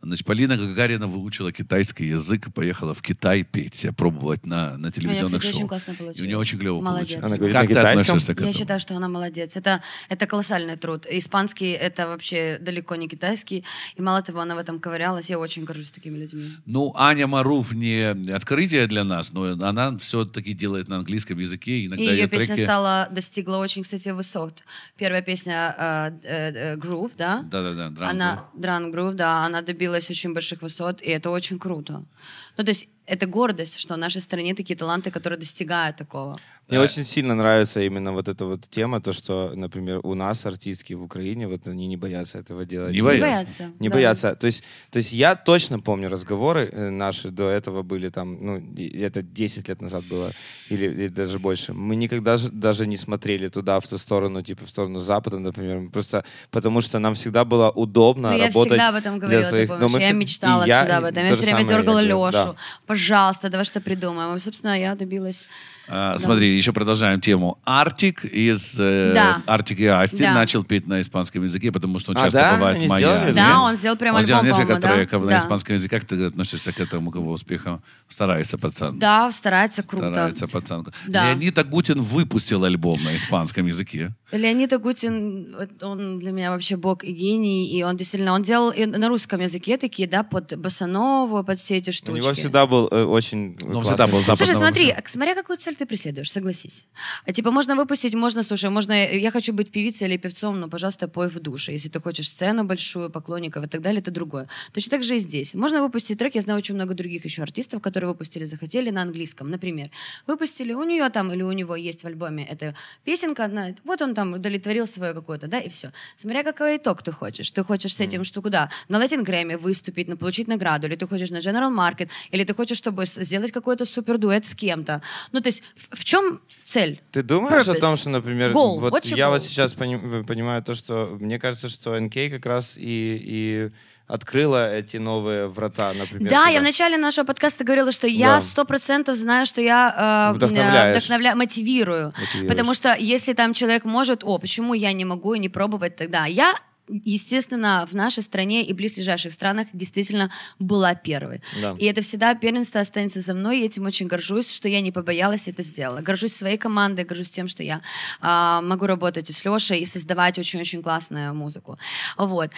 Значит, Полина Гагарина выучила китайский язык и поехала в Китай петь, пробовать на, на телевизионных кстати, шоу. очень классно и у получилось. нее очень клево Молодец. получилось. Она говорит как на ты китайском? относишься к Я этому? считаю, что она молодец. Это, это колоссальный труд. Испанский — это вообще далеко не китайский. И мало того, она в этом ковырялась. Я очень горжусь такими людьми. Ну, Аня Маруф не открытие для нас, но она все-таки делает на английском языке. И Иногда ее ее песня треки... стала, достигла очень, кстати, высот. Первая песня э, э, э, Groove, да? Да-да-да, Она, Дран Грув, да, она добилась очень больших высот, и это очень круто. Ну, то есть это гордость, что в нашей стране такие таланты, которые достигают такого. Мне очень сильно нравится именно вот эта вот тема, то, что, например, у нас артистки в Украине, вот они не боятся этого делать. Не Не боятся. боятся. Не да. боятся. То есть, то есть я точно помню разговоры э, наши до этого были там, ну, это 10 лет назад было, или, или даже больше. Мы никогда же даже не смотрели туда, в ту сторону, типа в сторону Запада, например. Просто потому что нам всегда было удобно Ну, я работать всегда об этом говорила, своих... ты но помнишь. мы я мечтала и я, всегда об этом. Я все время дергала я Лешу. да. Пожалуйста, давай что придумаем. И, собственно, я добилась... А, Смотри, еще продолжаем тему. Артик из э, Да. Артик и Асти Да. начал петь на испанском языке, потому что он А, часто да? бывает Они в сделали это? Да, он сделал прям Он сделал альбом, несколько по-моему, да? треков на Да. испанском языке. Как ты относишься к этому, к его успехам? Старается пацан. Да, старается круто. Старается пацан. Да. Леонид Агутин выпустил альбом на испанском языке. Леонид Агутин, он для меня вообще бог и гений, и он действительно, он делал и на русском языке такие, да, под босанову, под все эти У штучки. него всегда был э, очень классный всегда был западного Слушай, смотри, смотря какую цель ты преследуешь, согласись. А, Типа можно выпустить, можно, слушай, можно, я хочу быть певицей или певцом, но, пожалуйста, пой в душе. Если ты хочешь сцену большую, поклонников и так далее, это другое. Точно так же и здесь. Можно выпустить трек, я знаю очень много других еще артистов, которые выпустили, захотели на английском, например. Выпустили, у нее там или у него есть в альбоме эта песенка одна, вот он там удовлетворил свое какое-то, да, и все. Смотря какой итог ты хочешь. Ты хочешь с этим что куда? На Латин Грэмми выступить, на получить награду, или ты хочешь на General Market, или ты хочешь, чтобы сделать какой-то супер дуэт с кем-то. Ну, то есть в, чем цель? Ты думаешь о Purpose. том, что, например, Goal. вот я goal? вот сейчас пони- понимаю то, что мне кажется, что НК как раз и, и открыла эти новые врата, например. Да, когда- я в начале нашего подкаста говорила, что я сто процентов знаю, что я э, вдохновляю, мотивирую. Потому что если там человек может, о, почему я не могу и не пробовать тогда? Я естественно, в нашей стране и близлежащих странах действительно была первой. Да. И это всегда первенство останется за мной, и этим очень горжусь, что я не побоялась это сделала. Горжусь своей командой, горжусь тем, что я а, могу работать с Лешей, и создавать очень-очень классную музыку. Вот.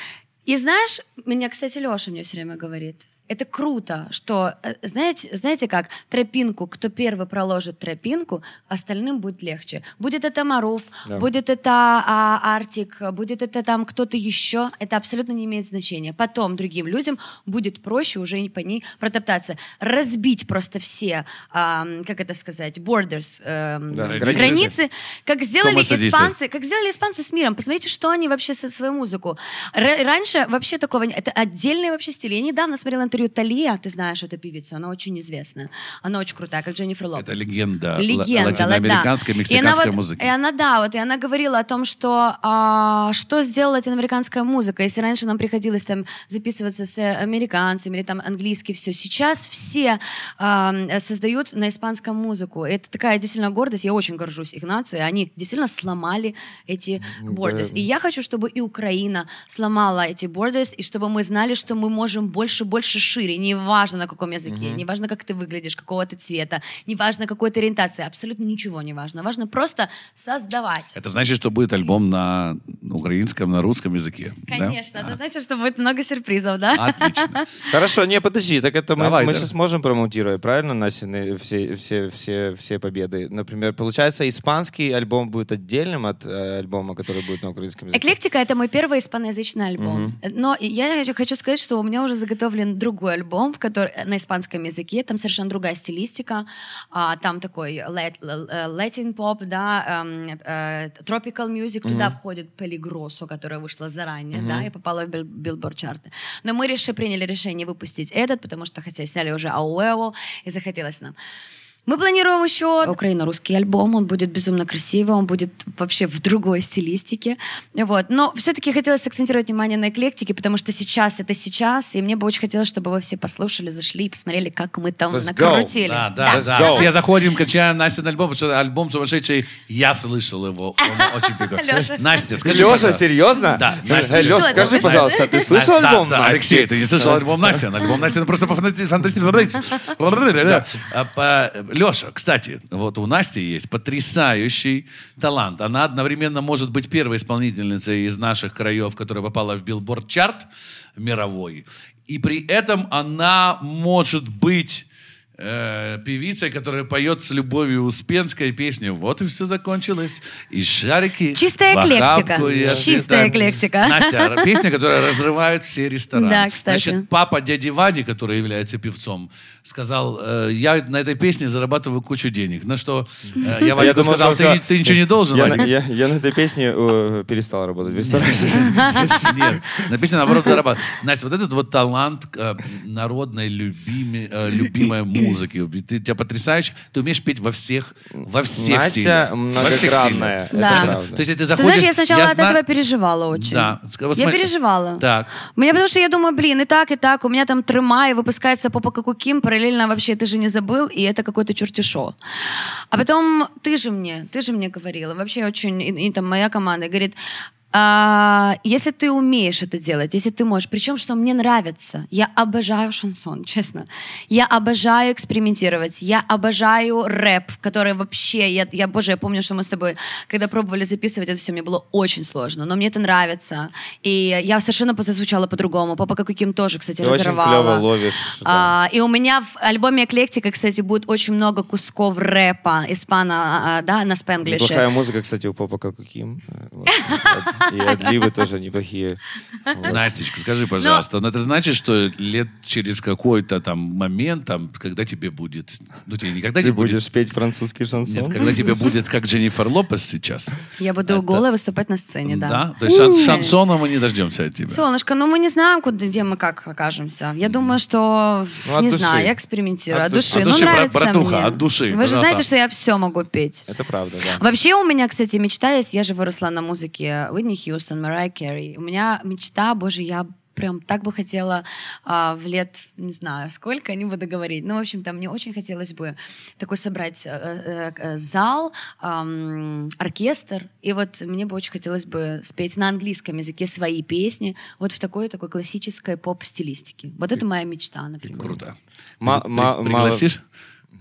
И знаешь, меня, кстати, Леша мне все время говорит, это круто, что, э, знаете, знаете как, тропинку, кто первый проложит тропинку, остальным будет легче. Будет это Маруф, Да. будет это а, Артик, будет это там кто-то еще, это абсолютно не имеет значения. Потом другим людям будет проще уже по ней протоптаться. Разбить просто все, а, как это сказать, borders, эм, Да, границы. границы. как сделали испанцы, как сделали испанцы с миром. Посмотрите, что они вообще со свою музыку. Р- раньше вообще такого. Это отдельный вообще стиль. Я недавно смотрела интервью Талия, ты знаешь эту певицу, она очень известная. Она очень крутая, как Дженнифер Лопес. Это легенда, Легенда, латиноамериканской, да. мексиканской и она вот, музыки. И она, да, вот, и она говорила о том, что а, что сделала латиноамериканская музыка. Если раньше нам приходилось там записываться с э, американцами или там английский, все. Сейчас все а, создают на испанском музыку. Это такая действительно гордость. Я очень горжусь их нацией. Они действительно сломали эти borders. И я хочу, чтобы и Украина сломала эти borders, и чтобы мы знали, что мы можем больше, больше, шире. Неважно на каком языке, неважно, как ты выглядишь, какого ты цвета, неважно, какой ты ориентации. Абсолютно ничего не важно. Важно просто создавать. Это значит, что будет альбом на украинском, на русском языке. да? Конечно, это значит, что будет много сюрпризов, да? Отлично. Хорошо, не, подожди, так это мы, Давай, мы да. сейчас можем промоутировать, правильно, Насины, все, все, все, все победы? Например, получается, испанский альбом будет отдельным от э, альбома, который будет на украинском языке? Эклектика — это мой первый испаноязычный альбом. Но я хочу сказать, что у меня уже заготовлен другой альбом, в который, на испанском языке. Там совершенно другая стилистика. А, там такой латин поп, да, эм, э, tropical music. Туда входит Пелигросо, которая вышла заранее, да, и попала в бил- билборд чарты. Но мы реши, приняли решение выпустить этот, потому что хотя сняли уже Ауэо, и захотелось нам. Мы планируем еще украино-русский альбом, он будет безумно красивый, он будет вообще в другой стилистике. Вот. Но все-таки хотелось акцентировать внимание на эклектике, потому что сейчас это сейчас, и мне бы очень хотелось, чтобы вы все послушали, зашли и посмотрели, как мы там Let's накрутили. Да, да, Let's да. go. Все заходим, качаем Настя на альбом, потому что альбом сумасшедший. Я слышал его. Он очень прикольный. Настя, скажи, Леша, серьезно? Да, Э, Настя, это? скажи, пожалуйста, ты слышал альбом? Алексей, ты не слышал альбом Насти? Альбом Насти, это просто фантастический. Леша, кстати, вот у Насти есть потрясающий талант. Она одновременно может быть первой исполнительницей из наших краев, которая попала в билборд-чарт мировой. И при этом она может быть э, певицей, которая поет с Любовью Успенской песню «Вот и все закончилось». И шарики Чистая эклектика. охапку и Чистая эклектика. Настя, песня, которая разрывает все рестораны. Да, кстати. Значит, папа дяди Вади, который является певцом, сказал, э, я на этой песне зарабатываю кучу денег. На что э, я Вадику сказал, ты, ты ничего не должен, Я, Вадик. я- я на этой песне э, перестал работать в ресторане. Нет, на песне, наоборот, зарабатывать. Настя, вот этот вот талант э, народной любими, э, любимой музыки, ты, у тебя потрясающий, ты умеешь петь во всех, во всех Настя стилях. Во всех многогранная. Да. это То есть, если ты Ты заходишь... знаешь, я сначала от зна- этого переживала очень. Да. Вот Я смотри- переживала. Так. Мне потому что я думаю, блин, и так, и так, у меня там трема, и выпускается Попа как у Ким, параллельно вообще ты же не забыл, и это какое-то чертишо. А потом ты же мне, ты же мне говорила, вообще очень, и, и там моя команда говорит, а, если ты умеешь это делать, если ты можешь, причем что мне нравится, я обожаю шансон, честно, я обожаю экспериментировать, я обожаю рэп, который вообще, я, я боже, я помню, что мы с тобой, когда пробовали записывать это все, мне было очень сложно, но мне это нравится, и я совершенно зазвучала по-другому, папа как каким тоже, кстати, Ты очень разорвала. клево ловишь. да. А, и у меня в альбоме Эклектика, кстати, будет очень много кусков рэпа испана, а, да, на спенглише. Неплохая музыка, кстати, у Попа как у Ким. Вот. И отливы тоже неплохие. Вот. Настечка, скажи, пожалуйста, но это значит, что лет через какой-то там момент, там, когда тебе будет, ну тебе никогда не Ты будет, будешь петь французский шансон? нет, когда тебе будет как Дженнифер Лопес сейчас. Я буду Это- голая выступать на сцене, да. То есть шан- шансона мы не дождемся от тебя. Солнышко, ну мы не знаем, куда, где мы как окажемся. Я думаю, что, Ну, не души. знаю, я экспериментирую. От От, души. души. От ну, нравится братуха, мне. от души, Вы же знаете, что я все могу петь. Это правда, да. Вообще у меня, кстати, мечта есть. Я же выросла на музыке Уитни Хьюстон, Марай Керри. У меня мечта, боже, я прям так бы хотела а, в лет, не знаю, сколько, не буду говорить. Ну, в общем-то, мне очень хотелось бы такой собрать э, э, э, зал, ам, оркестр, и вот мне бы очень хотелось бы спеть на английском языке свои песни, вот в такой такой классической поп-стилистике. Вот это моя мечта, например. Круто. Ма- При- ма- Пригласишь?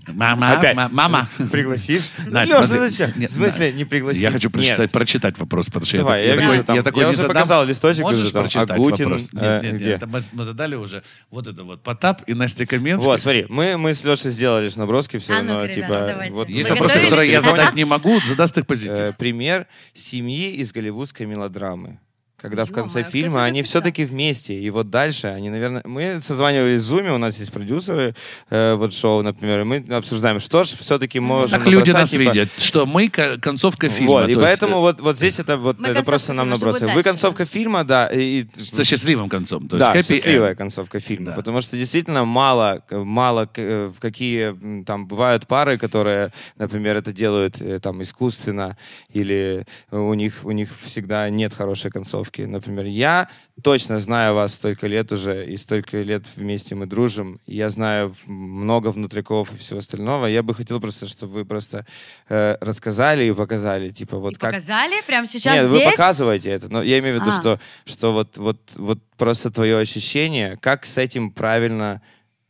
Мама, Опять. ма- мама. Пригласишь? Настя, Лёша, смотри. зачем? Нет, В смысле, да. не пригласишь? Я хочу прочитать, Нет. прочитать вопрос, потому что Давай, я, я такой, вижу там. я такой Я не уже задам. показал листочек, Можешь вижу там прочитать Агутин, вопрос? Нет, э, нет, нет, где? это мы, мы задали уже. Вот это вот Потап и Настя Каменская. Вот, смотри, мы, мы с Лешей сделали ж наброски все А равно, ну-ка, типа... ребята, давайте. вот Есть вопросы, которые я задать не могу, задаст их позитив. Э, пример семьи из голливудской мелодрамы. Когда в конце Ё-моё, фильма они все-таки вместе. И вот дальше они, наверное... Мы созванивались в Zoom, у нас есть продюсеры э, вот шоу, например, и мы обсуждаем, что же все-таки можно Так люди нас типа, видят, что мы ко- концовка фильма. Вот, и есть, поэтому э, вот, вот здесь это, вот, Мы это просто нам набросили. Вы концовка фильма, да, и, Со счастливым концом. То есть да, счастливая end. концовка фильма. Да. Потому что действительно мало, мало э, в какие там бывают пары, которые, например, это делают э, там искусственно, или у них, у них всегда нет хорошей концовки. Например, я точно знаю вас столько лет уже, и столько лет вместе мы дружим. Я знаю много внутриков и всего остального. Я бы хотел просто, чтобы вы просто э, рассказали и показали, типа, вот И как... показали прямо сейчас Нет, здесь? вы показываете это, но я имею в виду, А. что, что вот, вот, вот просто твое ощущение, как с этим правильно...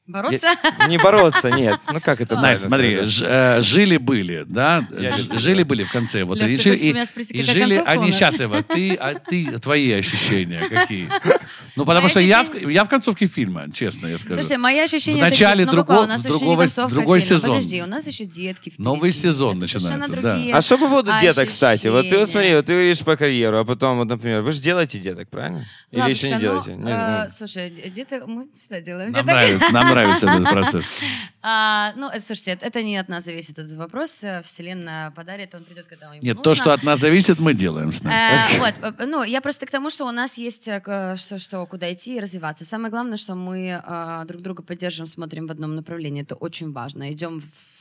Бороться? Я- Не бороться, нет. Ну как это Настя, смотри, э, жили-были, да? Жили-были в конце. Вот, Лёх, и ты жили- и, жили они счастливы. Ты, а ты, твои ощущения какие? Ну, потому Мои что я, в- я в концовке фильма, честно я скажу. Слушай, мои ощущения В начале ну, другого- концовка другой фильма. сезон. Подожди, у нас еще детки впереди. Новый сезон Это начинается, да. А что по поводу деток, кстати? Вот ты вот смотри, вот ты говоришь по карьеру, а потом, вот, например, вы же делаете деток, правильно? Или еще не ну, делаете? Э, ну. Слушай, деток мы всегда делаем Нам нравится, нам нравится этот процесс. А, ну, э, слушайте, это- не от нас зависит этот вопрос. Э, Вселенная подарит, он придет, когда ему Нет, нужно. то, что от нас зависит, мы делаем с Настей. Э, Вот, э, ну, я просто к тому, что у нас есть что, что куда идти и развиваться. Самое главное, что мы э, друг друга поддерживаем, смотрим в одном направлении. Это очень важно. Идем в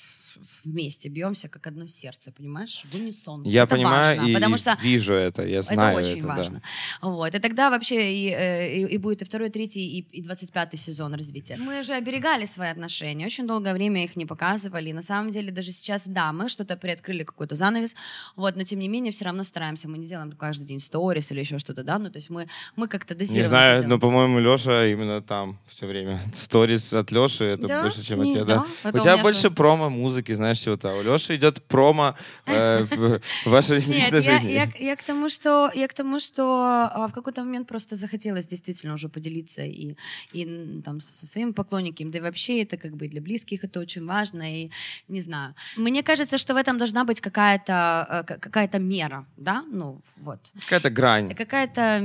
вместе бьемся, как одно сердце, понимаешь, в унисон. Я это понимаю важно, и потому что вижу это, я знаю это очень это, да. важно. Вот. И тогда вообще и, э, и, и будет и второй, третий, и, и 25-й сезон развития. Мы же оберегали свои отношения, очень долгое время их не показывали. И на самом деле даже сейчас, да, мы что-то приоткрыли, какой-то занавес, вот, но тем не менее все равно стараемся. Мы не делаем каждый день сторис или еще что-то, да, ну то есть мы, мы как-то дозированно Не знаю, но, по-моему, Леша именно там все время. Сторис от Леши это Да? больше, чем Не, от тебя, да. да? Это У тебя больше промо музыки, знаешь, чего-то. А у Леши идет промо э, в в вашей Нет, личной я, жизни. я, я к тому, что я к тому, что а, в какой-то момент просто захотелось действительно уже поделиться и, и там со своими поклонниками, да и вообще это как бы для близких это очень важно и не знаю. Мне кажется, что в этом должна быть какая-то э, какая-то мера, да, ну вот Какая-то грань. какая-то,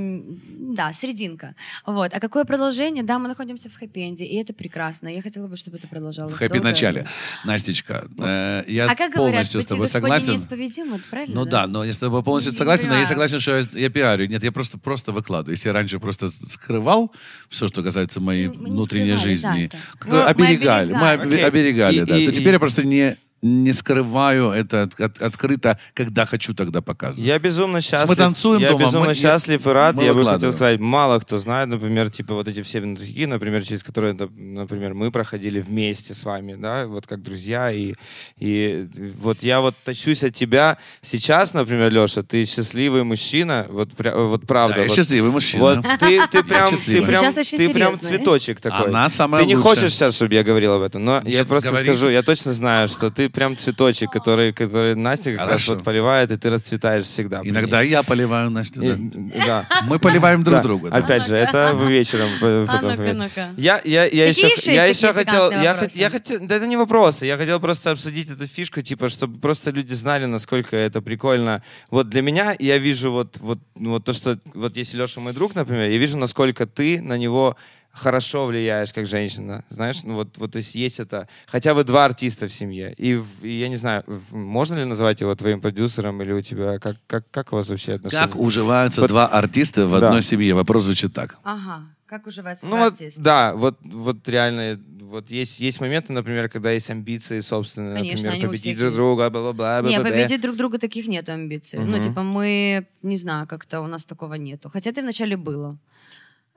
да, серединка. Вот. А какое продолжение? Да, мы находимся в хэппи-энде, и это прекрасно. Я хотела бы, чтобы это продолжалось. В хэппи долго. начале. Настечка, э, я А как говорят, полностью быть с тобой согласен. неисповедим, это правильно? Ну да, но я с тобой полностью Не согласен, но я согласен, что я, я пиарю. Нет, я просто, просто выкладываю. Если я раньше просто скрывал все, что касается моей Мы- мы не внутренней скрывали, жизни, да, как это. бы Мы оберегали, мы оберегали. оберегали, И- да, и- то теперь и- я просто не, не скрываю это от- от- открыто, когда хочу, тогда показываю. Я безумно счастлив. Мы танцуем я дома, безумно мы- счастлив и рад. мы Я бы хотел сказать, мало кто знает, например, типа вот эти все внутрики, например, через которые, нап- например, мы проходили вместе с вами, да, вот как друзья. И, и вот я вот тащусь от тебя сейчас, например, Леша, ты счастливый мужчина, вот, вот правда. Да, я вот- счастливый мужчина. Вот ты, ты прям, ты счастливый. прям, ты прям э? цветочек такой. Она самая Ты не лучшая. хочешь сейчас, чтобы я говорил об этом, но я Нет, просто говори. скажу, я точно знаю, что ты прям цветочек, который, который Настя как раз вот поливает, и ты расцветаешь всегда. Иногда я поливаю Настю. И- да. да. Мы поливаем друг Да. друга. да. Опять же, это вы вечером А потом ну-ка, ну-ка. Я, я, я Какие еще, еще я еще хотел, я, хот- я хотел, да это не вопросы, я хотел просто обсудить эту фишку, типа, чтобы просто люди знали, насколько это прикольно. Вот для меня я вижу вот, вот, ну, вот то, что, вот если Леша мой друг, например, я вижу, насколько ты на него хорошо влияешь как женщина, знаешь, ну вот, вот то есть есть это, хотя бы два артиста в семье, и, в- и я не знаю, в- можно ли назвать его твоим продюсером или у тебя, как, как, как у вас вообще отношения? Как уживаются Вот- два артиста в Да. одной семье? Вопрос звучит так. Ага. Как уживается Ну вот, артист? да, вот, вот реально, вот есть, есть моменты, например, когда есть амбиции собственные, Конечно, например, победить друг есть. друга, бла-бла-бла. Не, бла-бла-бла. победить друг друга таких нет амбиций. Ну, Мгм. типа, мы, не знаю, как-то у нас такого нету. Хотя это вначале было.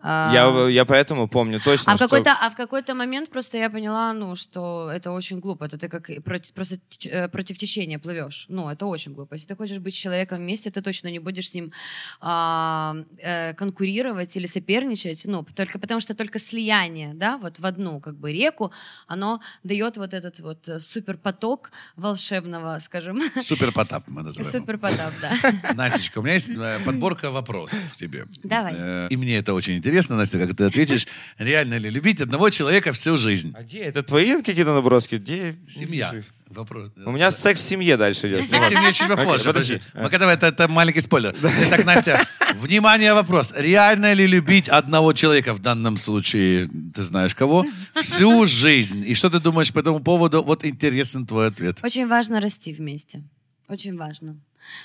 А, Я, я поэтому помню точно, А в, что... какой-то, а в какой-то момент просто я поняла, ну, что это очень глупо. Это ты как против, просто теч- э, против течения плывешь. Ну, это очень глупо. Если ты хочешь быть с человеком вместе, ты точно не будешь с ним а, э, конкурировать или соперничать. Ну, только потому что только слияние, да, вот в одну как бы реку, оно дает вот этот вот э, суперпоток волшебного, скажем, Супер Потап мы называем. суперпотап, да. Настечка, у меня есть э, подборка вопросов к тебе. Давай. И мне это очень интересно, Настя, как ты ответишь. Реально ли любить одного человека всю жизнь? А где? Это твои какие-то наброски? Где? Семья. Вопрос. У меня секс в семье дальше идет. Секс в семье чуть попозже. Подожди. Пока давай, это, это маленький спойлер. Итак, Настя, внимание, вопрос. Реально ли любить одного человека, в данном случае, ты знаешь кого, всю жизнь? И что ты думаешь по этому поводу? Вот интересен твой ответ. Очень важно расти вместе. Очень важно.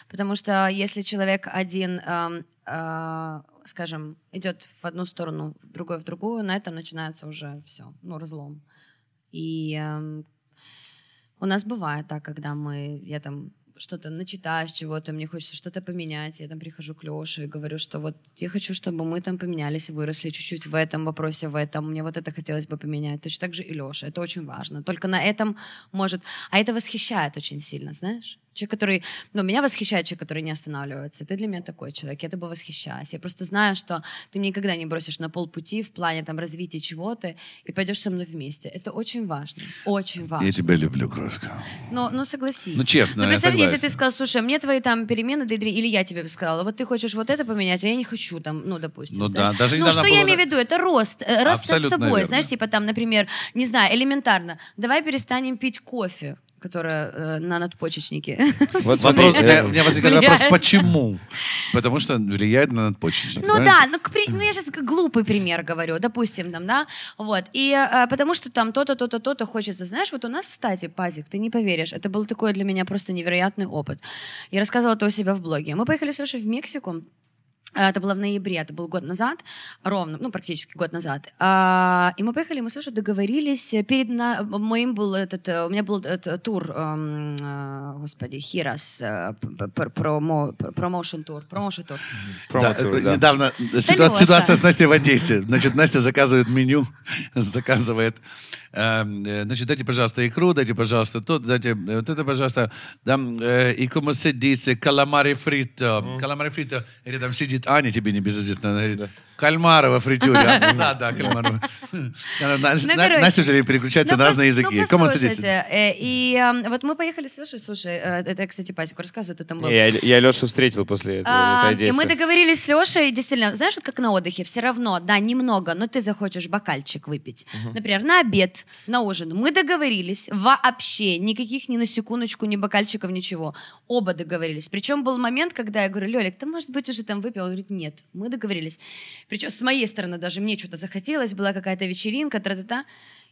Потому что если человек один, эм, э, скажем, идет в одну сторону, другой в другую, на этом начинается уже все, ну, разлом. И эм, у нас бывает так, когда мы, я там что-то начитаешь чего-то, мне хочется что-то поменять, я там прихожу к Леше и говорю, что вот я хочу, чтобы мы там поменялись, выросли чуть-чуть в этом вопросе, в этом, мне вот это хотелось бы поменять. Точно так же и Леша, это очень важно. Только на этом может... А это восхищает очень сильно, знаешь? Человек, который... Ну, меня восхищает человек, который не останавливается. Ты для меня такой человек, я тобой восхищаюсь. Я просто знаю, что ты меня никогда не бросишь на полпути в плане там развития чего-то и пойдешь со мной вместе. Это очень важно. Очень важно. Я тебя люблю, крошка. Ну, ну согласись. Ну, честно, Ну, я представь, если ты сказал, слушай, мне твои там перемены, да, или я тебе сказала, вот ты хочешь вот это поменять, а я не хочу там, ну, допустим. Ну знаешь. да, даже Ну, недавно что я было имею в виду? Это рост. э, Рост над Абсолютно собой. верно. Знаешь, типа там, например, не знаю, элементарно, давай перестанем пить кофе, которое э, на надпочечнике. Вот Вопрос, у меня- возникает вопрос, почему? Потому что влияет на надпочечник. Ну да, ну, к ну я сейчас глупый пример говорю, допустим, там, да, вот, и э, потому что там то-то, то-то, то-то хочется, знаешь, вот у нас, кстати, Пазик, ты не поверишь, это был такой для меня просто невероятный опыт. Я рассказывала это у себя в блоге. Мы поехали с Лешей в Мексику, Это было в ноябре, это был год назад, ровно, ну, практически год назад. А, И мы поехали, мы с Лешей договорились. Перед на, моим был этот, э, у меня был этот тур, эм, э, господи, Хирос, э, промо- промоушен тур, промоушен тур. Да, Промо-тур, э, да. Недавно ситуа- Леша. ситуация с Настей в Одессе. Значит, Настя заказывает меню, заказывает. эм, э, Значит, дайте, пожалуйста, икру, дайте, пожалуйста, то, дайте, э, вот это, пожалуйста. Там, э, и se dice, каламари фрито. Каламари фрито. Рядом сидит Аня, тебе не безызвестно, она говорит, кальмары во фритюре. А, Да, да, кальмары. Она- На- Ну, Настя все время переключается Ну, на разные языки. Ну, dice? э, и э, вот мы поехали с Лешей, слушай, э, это кстати, Пасеку рассказываю, ты там был. Я, Лешу встретил после этого. А, и мы договорились с Лешей, действительно, знаешь, вот как на отдыхе, все равно, да, немного, но ты захочешь бокальчик выпить. Например, на обед, на ужин. Мы договорились вообще, никаких ни на секундочку, ни бокальчиков, ничего. Оба договорились. Причем был момент, когда я говорю, Лёлик, ты, может быть, уже там выпил? Говорит, нет, мы договорились. Причем с моей стороны даже мне что-то захотелось, была какая-то вечеринка, тра-та-та.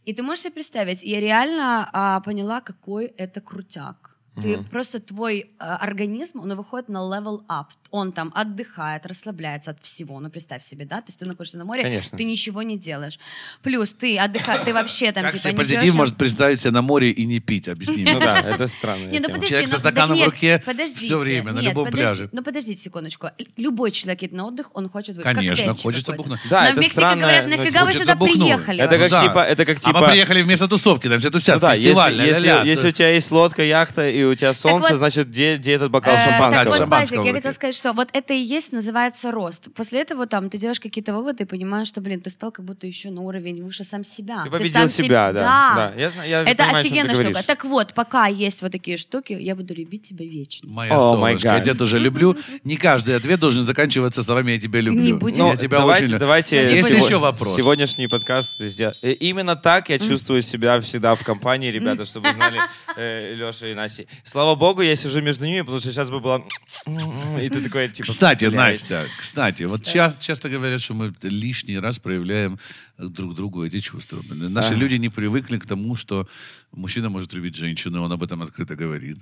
И ты можешь себе представить, я реально а, поняла, какой это крутяк. Ты просто твой э, организм, он выходит на level up. Он там отдыхает, расслабляется от всего. Ну, представь себе, да? То есть ты находишься на море, Конечно. ты ничего не делаешь. Плюс ты отдыхаешь, ты вообще там Как типа себе не позитив пьешь, может представить себя на море и не пить? Объясни. Ну да, это странная Не, ну Человек со ну, стаканом так в руке всё время, на любом подожди, пляже. Ну подождите секундочку. Любой человек едет на отдых, он хочет выпить Конечно, хочется бухнуть. Да, это странно, говорят, нафига вы сюда приехали? Это вообще?» как типа, это как А мы типа. приехали вместо тусовки, там все тусят, Ну да, если, фестиваль, если, у тебя есть лодка, яхта, и у тебя солнце, значит, где, где этот бокал Э, шампанского? Так вот, я хотела сказать, что вот это и есть, называется рост. После этого там ты делаешь какие-то выводы и понимаешь, что, блин, ты стал как будто еще на уровень выше сам себя. Ты победил сам себя, себ- да. Да. Да, я я это понимаю, ты офигенная штука. говоришь. Так вот, пока есть вот такие штуки, я буду любить тебя вечно. Моя О, май солнышко, я тебя тоже люблю. Не каждый ответ должен заканчиваться словами «я тебя люблю». Не будем. Ну, я тебя давайте, очень люблю. давайте Есть сего- еще вопрос? Сегодняшний подкаст сделать. Э, Именно так я чувствую себя всегда в компании, ребята, чтобы вы знали э, Леша и Настя. Слава богу, я сижу между ними, потому что сейчас бы было... И ты такой, типа... Кстати, блядь. Настя, кстати, вот ча- часто говорят, что мы лишний раз проявляем друг другу эти чувства. Наши Ага. люди не привыкли к тому, что мужчина может любить женщину, он об этом открыто говорит.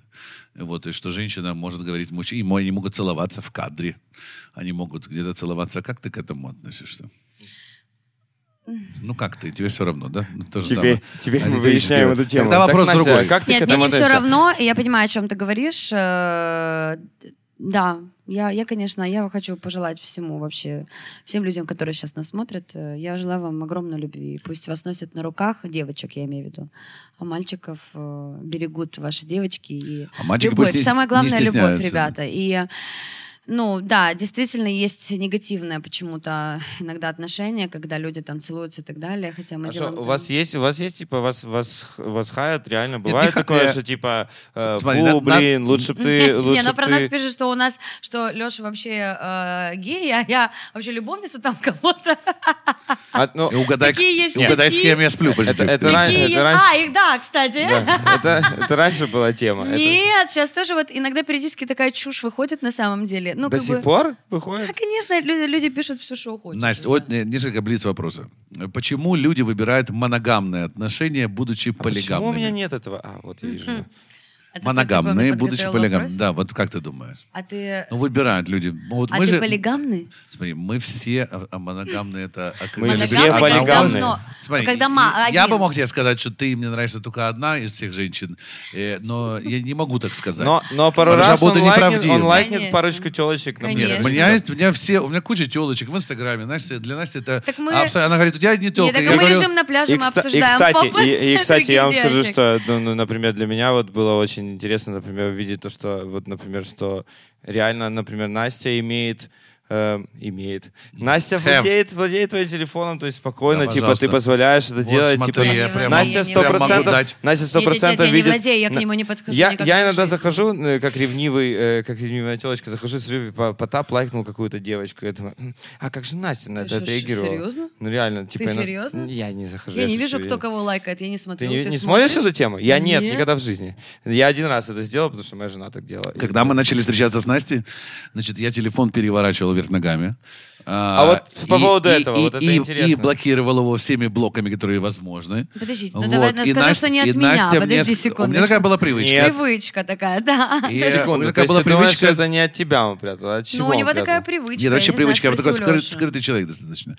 Вот, и что женщина может говорить мужчине, и они могут целоваться в кадре, они могут где-то целоваться. Как ты к этому относишься? Ну как ты? Тебе все равно, да? Ну, то же Теперь, самое. теперь А, мы риторический выясняем вопрос. эту тему. Тогда Так, вопрос Настя, другой. Как ты Нет, мне этому не все относишься? равно, и я понимаю, о чем ты говоришь. Э, Да, я, я, конечно, я хочу пожелать всему вообще, всем людям, которые сейчас нас смотрят, э, я желаю вам огромной любви. Пусть вас носят на руках, девочек я имею в виду, а мальчиков э, берегут ваши девочки. И А мальчики любовь. пусть Самое главное — любовь, ребята. И ну, да, действительно есть негативное почему-то иногда отношение, когда люди там целуются и так далее, хотя мы А что, делаем... у там- вас есть, у вас есть, типа, вас, вас, вас хаят, реально? Бывает не ха- такое, э, что, типа, э, смотри, фу, на- на- блин, лучше бы ты, лучше Не, ну б про ты... нас пишут, что у нас, что Леша вообще э, гей, а я вообще любовница там кого-то. А, ну, угадай, Такие есть угадай, с кем я сплю. это, это, ран- Такие это есть- раньше... А, их да, кстати. да, это, это раньше была тема. Это Нет, сейчас тоже вот иногда периодически такая чушь выходит на самом деле. Ну, до как сих бы... пор выходит? Да, конечно, люди, люди пишут все, что хотят. Настя, не вот э, несколько блиц вопроса. Почему люди выбирают моногамные отношения, будучи А почему полигамными? у меня нет этого? А, вот я вижу. Ты Моногамные, такой будучи полигамными. Да, вот как ты думаешь? А ты, Ну, выбирают люди. Ну, Вот а мы ты же, полигамный? смотри, мы все а, а моногамные это... Мы все полигамные. Смотри, когда ма- я бы мог тебе сказать, что ты мне нравишься только одна из всех женщин, э, но я не могу так сказать. Но, но пару раз он буду лайкнет, он лайкнет парочку телочек. Нет, у меня есть, у меня все, у меня куча телочек в Инстаграме. Настя, для Насти это... Так мы- Она говорит, у тебя не Нет, телка. так Я мы говорю, лежим на пляже, И, мы обсуждаем и, кстати, я вам скажу, что, ну, ну, например, для меня вот было очень интересно, например, увидеть то, что, вот, например, что реально, например, Настя имеет э, имеет. Настя Have. владеет, владеет твоим телефоном, то есть спокойно, Да, типа, пожалуйста. ты позволяешь это Вот делать. смотри, типа, я прям, Настя сто процентов. Настя сто процентов нет, я не видит. владею, я к нему не подхожу Я, я иногда захожу, э, как ревнивый, э, как ревнивая телочка, захожу, смотрю, по- Потап лайкнул какую-то девочку. Я думаю, «М, а как же Настя на Ты это отреагировала? серьезно? Ну реально, типа. я на- серьезно? Я не захожу. Я не вижу, кто кого лайкает, я не смотрю. Ты не, не смотришь эту тему? Я нет, Нет. никогда в жизни. Я один раз это сделал, потому что моя жена так делала. Когда мы начали встречаться с Настей, значит, я телефон переворачивал вверх ногами. А вот по поводу этого, вот это и, интересно. И блокировал его всеми блоками, которые возможны. Подождите, ну Вот. давай И скажи, Настя- что не от и меня. Настя Подожди мне- секунду. У меня такая была привычка. Нет. Привычка такая, да. И, э, у Секунду, меня такая была ты думаешь, привычка. это не от тебя он прятал, а от чего Ну, у него прятал? такая привычка. Нет, вообще не знаю, привычка, я такой спроси у скры- Лёши. скрытый человек достаточно.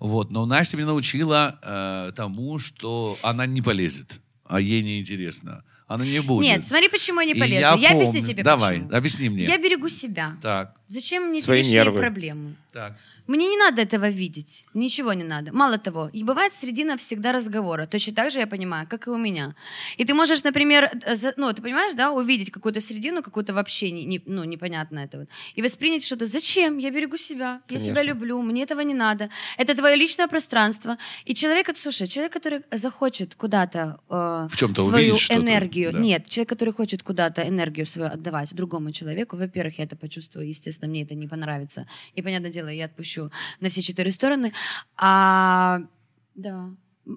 Вот, но Настя меня научила э, тому, что она не полезет, а ей неинтересно. Она не будет. Нет, смотри, почему я не полезу. я Я, объясню помню. тебе, Давай, почему. объясни мне. Я берегу себя. Так, Зачем мне Свои лишние нервы. проблемы? Так. Мне не надо этого видеть. Ничего не надо. Мало того, и бывает средина всегда разговора. Точно так же я понимаю, как и у меня. И ты можешь, например, э, ну, ты понимаешь, да, увидеть какую-то средину, какую-то вообще не, не- ну, непонятно это вот. И воспринять что-то. Зачем? Я берегу себя. Я себя Конечно. люблю. Мне этого не надо. Это твое личное пространство. И человек, слушай, человек, который захочет куда-то э, В свою энергию. да. Нет, человек, который хочет куда-то энергию свою отдавать другому человеку, во-первых, я это почувствую, естественно, мне это не понравится. И, понятное дело, я отпущу на все четыре стороны. А, да.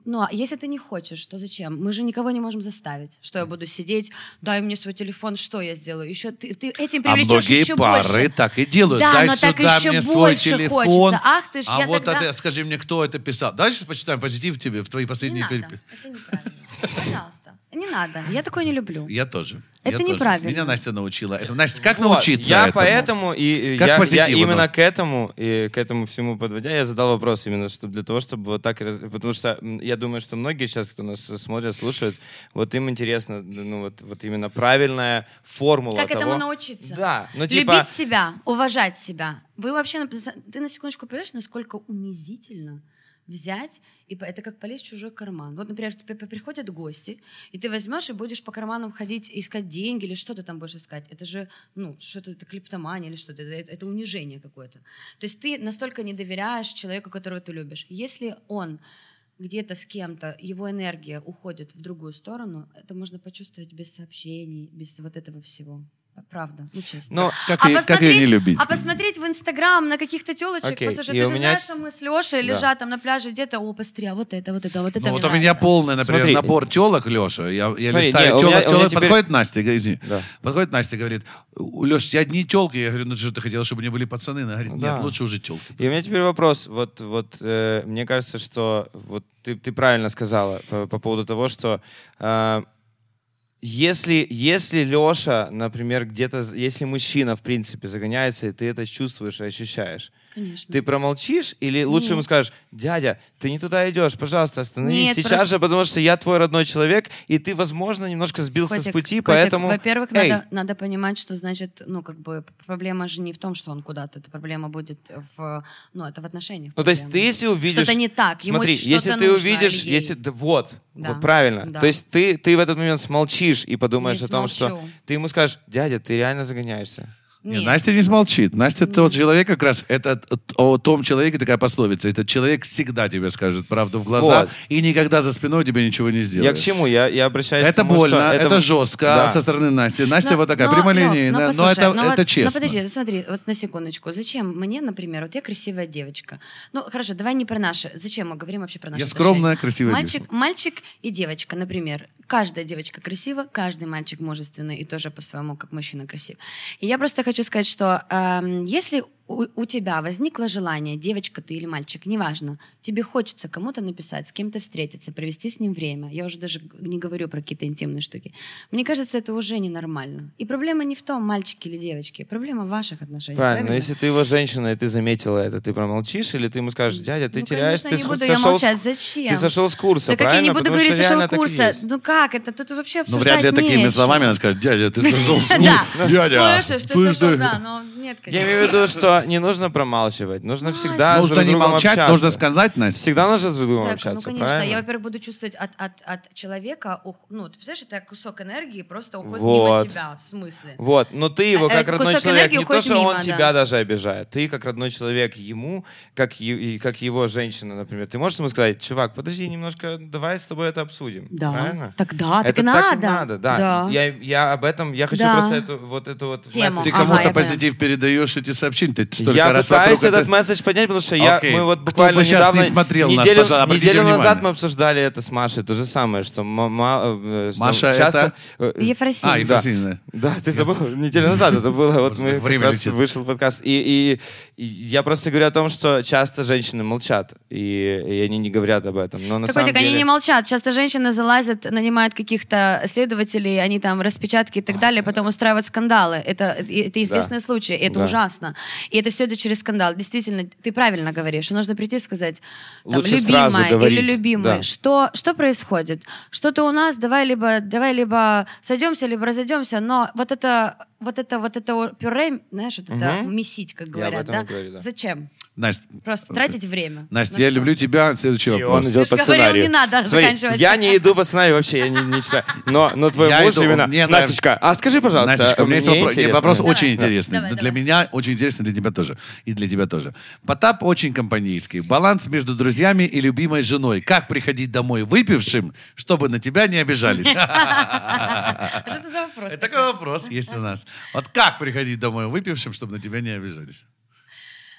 Ну, а если ты не хочешь, то зачем? Мы же никого не можем заставить. Что я буду сидеть, дай мне свой телефон, что я сделаю? Еще ты, ты этим А привлечешь многие еще пары больше. так и делают. Да, Дай но сюда так еще мне свой телефон. хочется. Ах ты ж, а я вот тогда- это, скажи мне, кто это писал. Сейчас почитаем позитив тебе в твои последние переписки. Это неправильно. Пожалуйста. Не надо. Я такое не люблю. Я тоже. Это Я тоже. неправильно. Меня Настя научила. Это, Настя, как Вот, научиться Я этому? поэтому, и Как я, я именно к этому, и к этому всему подводя, я задал вопрос именно, что для того, чтобы вот так, потому что я думаю, что многие сейчас, кто нас смотрят, слушают, вот им интересно, ну вот, вот именно правильная формула Как того. этому научиться? Да, ну типа... Любить себя, уважать себя. Вы вообще, ты на секундочку понимаешь, насколько унизительно взять, и это как полезть в чужой карман. Вот, например, приходят гости, и ты возьмешь и будешь по карманам ходить, искать деньги, или что ты там будешь искать. Это же, ну, что-то, это клептомания или что-то, это, это унижение какое-то. То есть ты настолько не доверяешь человеку, которого ты любишь. Если он где-то с кем-то, его энергия уходит в другую сторону, это можно почувствовать без сообщений, без вот этого всего. Правда, ну честно. Ну, Как, и, как и не любить. А посмотреть в Инстаграм на каких-то телочек, Окей, послушай, и ты же меня- знаешь, что мы с Лешей Да. лежат там на пляже где-то, о, посмотри, а вот это, вот это, вот это Ну, вот у меня нравится. полный, например, Смотри. набор телок, Леша. Я, я Смотри, листаю не, телок, меня- телок, теперь- подходит Настя, говорит, извини. Да. Подходит Настя, говорит, Леш, я одни телки. Я говорю, ну что ты хотела, чтобы не были пацаны? Она говорит, нет, да. лучше уже телки. И у меня теперь вопрос. Вот, вот э, мне кажется, что вот ты, ты правильно сказала по, по поводу того, что э, если, если Леша, например, где-то, если мужчина, в принципе, загоняется, и ты это чувствуешь и ощущаешь, Конечно. ты промолчишь или лучше ему скажешь, дядя, ты не туда идешь, пожалуйста, остановись Нет, сейчас просто- же, потому что я твой родной человек, и ты, возможно, немножко сбился Котик, с пути, котик, поэтому... Во-первых, Эй, надо, надо понимать, что значит, ну, как бы, проблема же не в том, что он куда-то, это проблема будет в, ну, это в отношениях. Ну, то есть проблема. ты, если увидишь... Что-то не так, ему Смотри, если ты нужно, увидишь, ей. если... да вот, Да, вот правильно. да. То есть ты, ты в этот момент смолчишь и подумаешь Не о том, что... смолчу. Ты ему скажешь, дядя, ты реально загоняешься. Не, Нет. Настя не смолчит. Настя тот человек как раз, это о том человеке такая пословица. Этот человек всегда тебе скажет правду в глаза Вот. и никогда за спиной тебе ничего не сделает. Я к чему? Я, я обращаюсь к Это тому, больно, что это, жестко Да. со стороны Насти. Настя Но- вот такая, но- прямолинейная, но- но, но послушай, это, но это вот- честно. Ну подожди, смотри, вот на секундочку. Зачем мне, например, вот я красивая девочка. Ну хорошо, давай не про наши. Зачем мы говорим вообще про наши Я скромная, отношения? красивая мальчик, девочка. Мальчик и девочка, например. Каждая девочка красива, каждый мальчик мужественный и тоже по-своему, как мужчина, красив. И я просто хочу сказать, что эм, если у, у тебя возникло желание, девочка ты или мальчик, неважно, тебе хочется кому-то написать, с кем-то встретиться, провести с ним время. Я уже даже не говорю про какие-то интимные штуки. Мне кажется, это уже ненормально. И проблема не в том, мальчики или девочки, проблема в ваших отношениях. Правильно, но если ты его женщина, и ты заметила это, ты промолчишь, или ты ему скажешь, дядя, ты Ну, теряешь, конечно, ты не буду я сошел, молчать. с, Зачем? ты сошел с курса, Да как я правильно? не буду Потому говорить, что сошел и курса. Ну как это? Тут вообще Ну, обсуждать вряд ли такими нечего. словами она скажет, дядя, ты сошел с Да. Дядя, Слышишь, ты сошел, да, но нет, Я конечно. имею в виду, что не нужно промалчивать, нужно всегда Нужно друг не другом молчать, общаться. нужно сказать, Настя. Всегда нужно друг с другом Зайка, общаться, ну, конечно, правильно? я, во-первых, буду чувствовать от, от, от человека, ух- ну, ты представляешь, это кусок энергии просто уходит Вот. мимо тебя, в смысле? Вот, но ты его Э, как э, родной кусок человек, не то, что он мимо, тебя да. даже обижает, ты как родной человек ему, как, и как его женщина, например, ты можешь ему сказать, чувак, подожди немножко, давай с тобой это обсудим, Да. правильно? Тогда, так это и так и надо. надо, да. Да. Я, я об этом, я хочу Да. просто эту вот эту вот Тему. месседж Ты Ага, кому-то поняла. позитив передаешь эти сообщения? Ты столько Я раз пытаюсь вокруг этот это- месседж поднять, потому что я, мы вот Кто буквально бы щас недавно, не смотрел нас, неделю, пожалуйста, обратите неделю назад внимание. мы обсуждали это с Машей, то же самое, что э, что Маша часто... э, Ефросинь. А, Да. Ефросинья. Да, ты забыл, неделю назад это было, вот мы как раз вышел подкаст, и, и- и я просто говорю о том, что часто женщины молчат, и, и они не говорят об этом, но на Так, самом деле... они не молчат. Часто женщины залазят, нанимают каких-то следователей, они там распечатки и так далее, потом устраивают скандалы. Это, это известные случаи, и это Да. ужасно. И это все идет через скандал. Действительно, ты правильно говоришь. Нужно прийти и сказать, там, Лучше любимая или любимый, да. что, что происходит? Что-то у нас, давай либо, давай либо сойдемся, либо разойдемся, но вот это вот это вот это пюре, знаешь, вот это Мгм. месить, как говорят, да? говорю, да. Зачем? Настя, Просто тратить время. Настя, На я что? люблю тебя. Следующий И вопрос. он идет Ты по ж говорил, сценарию. не надо Смотри, заканчивать. я не иду по сценарию вообще, я не, не читаю. Но, но твой Я муж иду, именно... мне. Настечка, а скажи, пожалуйста, Настечка, у меня есть вопрос, нет, вопрос Давай. очень Да. интересный. Давай, для давай. меня очень интересный, для тебя тоже. И для тебя тоже. Потап очень компанейский. Баланс между друзьями и любимой женой. Как приходить домой выпившим, чтобы на тебя не обижались? Что это за вопрос? Это такой вопрос есть у нас. Вот как приходить домой выпившим, чтобы на тебя не обижались?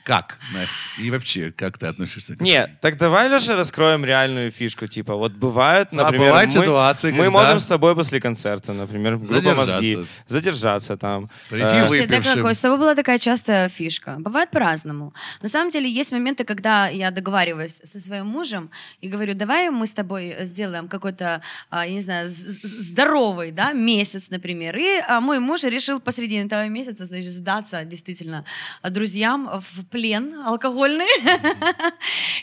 Как, Настя? И вообще, как ты относишься к этому? Нет, так давай, Леша, раскроем реальную фишку. Типа, вот бывают, А, например, бывают мы, ситуации, мы когда- можем с тобой после концерта, например, группа Задержаться. «Мозги», задержаться там. Э, Слушайте, выпившим. какой? С тобой была такая частая фишка. Бывает по-разному. На самом деле есть моменты, когда я договариваюсь со своим мужем и говорю, давай мы с тобой сделаем какой-то, а, я не знаю, здоровый, да, месяц, например. И а, мой муж решил посредине этого месяца, значит, сдаться действительно а, друзьям в плен алкогольный.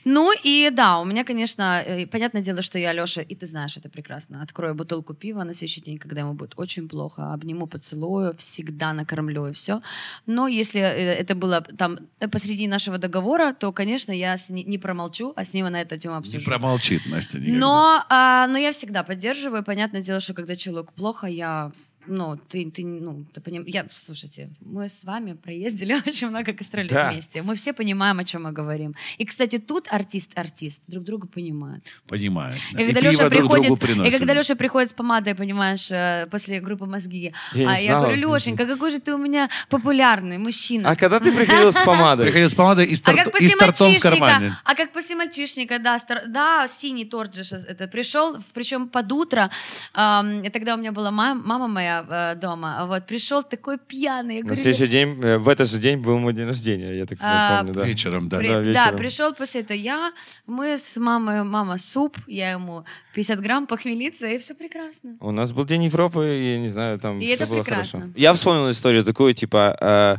Ну и да, у меня, конечно, э, понятное дело, что я, Леша, и ты знаешь это прекрасно, открою бутылку пива на следующий день, когда ему будет очень плохо, обниму, поцелую, всегда накормлю и все. Но если э, это было там э, посреди нашего договора, то, конечно, я не промолчу, а с ним на эту тему Не обсужу. промолчит Настя никогда. Но, а, но я всегда поддерживаю. Понятное дело, что когда человеку плохо, я ну, ты, ты, ну, ты поним... Я, слушайте, мы с вами проездили очень много гастролей Да. вместе. Мы все понимаем, о чем мы говорим. И, кстати, тут артист-артист друг друга понимает. Понимает. да. И, когда пиво Леша друг приходит, другу и когда Леша приходит с помадой, понимаешь, э, после группы мозги, Я а я говорю, Лешенька, какой же ты у меня популярный мужчина. А когда ты приходил с помадой? Приходил с помадой и с, А как и после с тортом в мальчишника, кармане. а как после мальчишника, да, стар- да, синий торт же щас это пришел, причем под утро, и тогда у меня была мам- мама моя э, дома, вот, пришел такой пьяный, я На говорю, следующий день, э, в этот же день был мой день рождения, я так А, помню, да. Вечером, да. При- Да, да, вечером. пришел после этого я, мы с мамой, мама суп, я ему 50 грамм похмелиться, и все прекрасно. У нас был День Европы, и не знаю, там И это было прекрасно. хорошо. Я вспомнил историю такую, типа, э,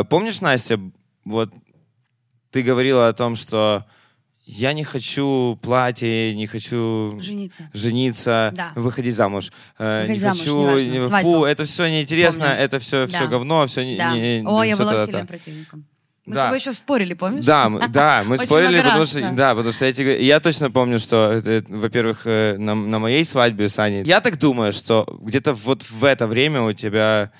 э, помнишь, Настя, вот ты говорила о том, что я не хочу платье, не хочу Жениться. жениться, Да. выходить замуж. Э, Выходить не замуж, хочу, неважно, не- свадьбу. фу, это все неинтересно, Помню. это все, Да. все говно, все не, Да. не- О, я была сильным противником. Мы Да. с тобой еще спорили, помнишь? Да, мы, да, мы спорили, потому что, да. потому что я, тебе я точно помню, что, во-первых, э, на, на моей свадьбе с Аней, я так думаю, что где-то вот в это время у тебя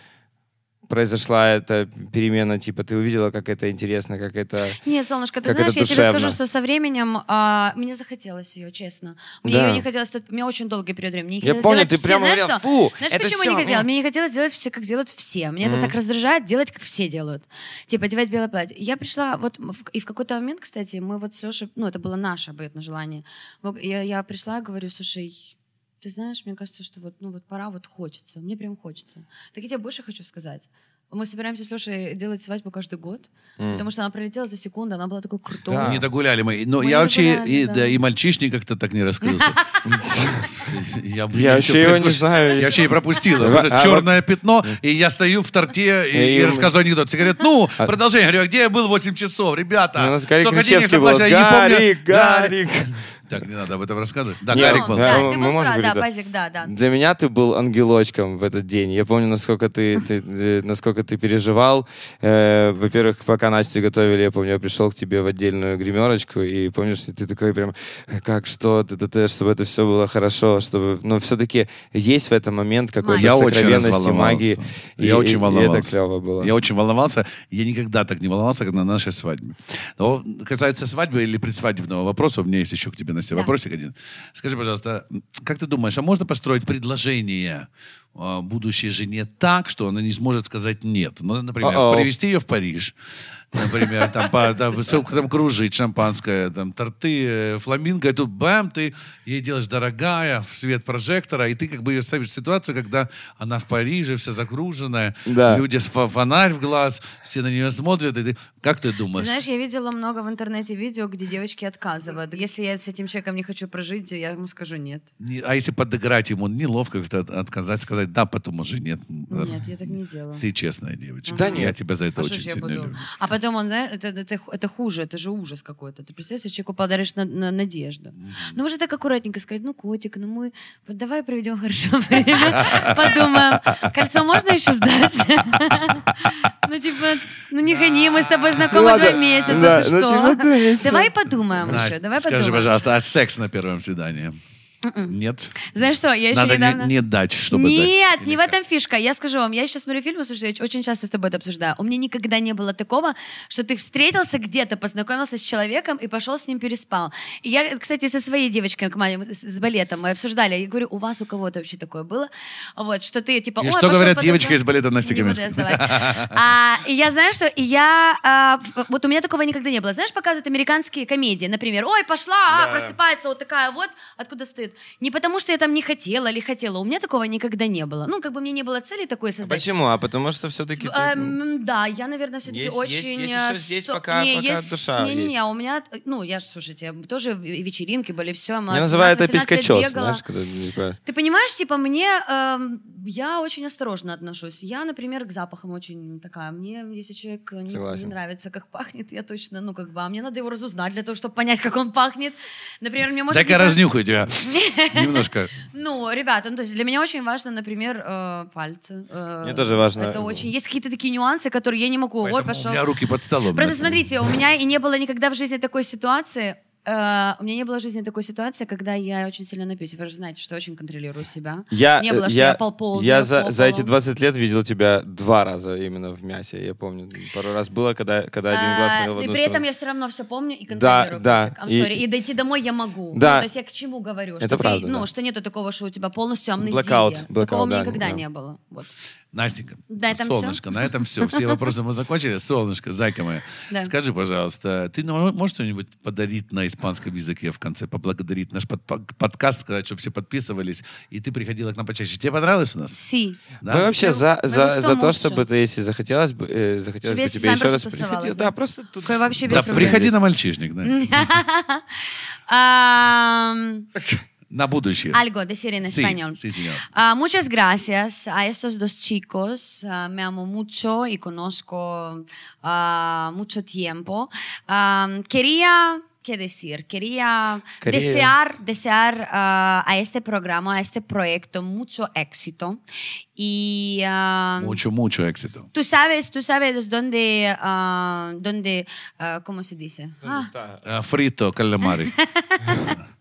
произошла эта перемена, типа, ты увидела, как это интересно, как это... Нет, солнышко, ты знаешь, я тебе скажу, что со временем а, мне захотелось ее, честно. Мне Да. ее не хотелось, тут- мне очень долгий период времени. Не Я помню, делать ты все, прямо знаешь говорила? «Фу, Знаешь, это почему всё, не хотела? м». Мне не хотелось делать все, как делают все. Мне это так раздражает, делать, как все делают. Типа, одевать белое платье. Я пришла, вот, и в какой-то момент, кстати, мы вот с Лешей, ну, это было наше обоюдное желание. Я, я пришла говорю, слушай, ты знаешь, мне кажется, что вот, ну, вот пора, вот хочется. Мне прям хочется. Так я тебе больше хочу сказать. Мы собираемся с Лешей делать свадьбу каждый год, потому что она пролетела за секунду, она была такой крутой. Да. Не догуляли мы. Но Мы я вообще догуляли, и, да. да, и мальчишник как-то так не раскрылся. Я, вообще его не знаю. Я вообще и пропустил. А, а, черное пятно, и я стою в торте и, рассказываю анекдот. Говорят, ну, продолжение. Я говорю, а где я был 8 часов? Ребята, У нас Гарик был. я не помню. Гарик, Гарик. Так, не надо об этом рассказывать. Да, Гарик Ну, был. да. да, мы ты был можем прав, да, говорить, да. Базик, да, да. Для меня ты был ангелочком в этот день. Я помню, насколько ты, ты, насколько ты переживал. Э, во-первых, пока Настю готовили, я помню, я пришел к тебе в отдельную гримерочку, и помнишь, ты такой прям, как, что, т, т, т, чтобы это все было хорошо, чтобы... Но все-таки есть в этом момент какой-то сокровенности, магии. Я и, очень и- и волновался. это клево было. Я очень волновался. Я никогда так не волновался, как на нашей свадьбе. Но касается свадьбы или предсвадебного вопроса, у меня есть еще к тебе, Настя, Да. вопросик один. Скажи, пожалуйста, как ты думаешь, а можно построить предложение э, будущей жене так, что она не сможет сказать нет. Ну, например, Uh-oh. привезти ее в Париж, например, там, по, там, всё там кружить шампанское, там, торты, э, фламинго, и тут бам, ты ей делаешь дорогая, в свет прожектора, и ты как бы ее ставишь в ситуацию, когда она в Париже, вся загруженная, Да. люди с фонарь в глаз, все на нее смотрят, и ты, как ты Ты думаешь? знаешь, я видела много в интернете видео, где девочки отказывают. Если я с этим человеком не хочу прожить, я ему скажу нет. Не- а если подыграть ему, неловко как-то от- отказать, сказать да, потом уже нет. Нет, я так не делаю. Ты честная девочка. Да Я нет. тебя за это А очень я сильно люблю. А потом он, знаешь, это, это, это хуже, это же ужас какой-то. Ты представляешь, человеку подаришь на, на- надежду. Ну, может, так аккуратненько сказать, ну, котик, ну мы, давай проведем хорошо время, подумаем, кольцо можно еще сдать? Ну, типа, ну не гони, мы с тобой знакомы два месяца, ты ну, что? типа, месяца. Давай подумаем еще, давай скажи, подумаем. пожалуйста, а секс на первом свидании? Нет? Знаешь что, я еще Надо не, недавно... не дать, чтобы Нет, дать. не в этом фишка. Я скажу вам, я сейчас смотрю фильмы, слушай, я очень часто с тобой это обсуждаю. У меня никогда не было такого, что ты встретился где-то, познакомился с человеком и пошел с ним переспал. И я, кстати, со своей девочкой, с, балетом, мы обсуждали. Я говорю, у вас у кого-то вообще такое было? Вот, что ты типа... И «Ой, что говорят подошел». девочка из балета Настя Не Каменская? А, и я знаю, что и я... а, вот у меня такого никогда не было. Знаешь, показывают американские комедии, например, ой, пошла, а, просыпается вот такая вот, откуда стоит. Не потому, что я там не хотела или хотела. У меня такого никогда не было. Ну, как бы мне не было цели такой создать. Почему? А потому что все-таки... Эм, да, я, наверное, все-таки Есть- очень... есть- есть э, еще здесь сто- пока- не, пока есть- душа Не-не-не, есть. у меня... Ну, я, слушайте, тоже вечеринки были, все. Я называю это пискачес, знаешь, когда... типа, Ты понимаешь, типа, мне... эм, я очень осторожно отношусь. Я, например, к запахам очень такая. Мне, если человек не, не нравится, как пахнет, я точно, ну, как бы, а мне надо его разузнать для того, чтобы понять, как он пахнет. Например, мне может... Не пах- разнюхаю тебя. Немножко. ну, ребята, ну, то есть для меня очень важно, например, э, пальцы. э, Мне тоже важно. Это очень... Есть какие-то такие нюансы, которые я не могу. Вот, Поэтому пошел. У меня руки под столом. Просто смотрите, у меня и не было никогда в жизни такой ситуации. Э, у меня не было в жизни такой ситуации, когда я очень сильно напьюсь. Вы же знаете, что я очень контролирую себя. Я, не было, э, что я, полползаю я за, за эти полу. 20 лет видел тебя два раза именно в мясе. Я помню, пару раз было, когда, когда один глаз смотрел в А, и одну при этом я все равно все помню и контролирую. да. I'm и- sorry. И, дойти домой я могу. Да. Ну, то есть я к чему говорю? Это что ты, правда, ну, да. что нету такого, что у тебя полностью амнезия. Такого блэкаут, у меня да, никогда да. не было. Вот. Настенька, На этом солнышко, на этом все. Все вопросы мы закончили. Солнышко, зайка моя, Да. скажи, пожалуйста, ты можешь что-нибудь подарить на испанском языке в конце, поблагодарить наш под- под- подкаст, сказать, чтобы все подписывались, и ты приходила к нам почаще. Тебе понравилось у нас? Си. Да? Мы вообще Ну, за, ну, за, за то, чтобы ты, если захотелось бы, э, захотелось Чтобы бы тебе еще раз приходить. Да, да? просто тут... Какой вообще без Да, проблем. приходи на мальчишник, да. Ам, На будущее. Algo decir en Sí, español. sí, señor. Ah, muchas gracias a estos dos chicos. Ah, me amo mucho y conozco ah, mucho tiempo. Ah, quería, ¿qué decir? Quería, Quería- desear, desear ah, a este programa, a este proyecto mucho éxito. Y ah, Mucho, mucho éxito. tú sabes, tú sabes dónde, ah, dónde ah, ¿cómo se dice? Ah, А, Фрито, каламари.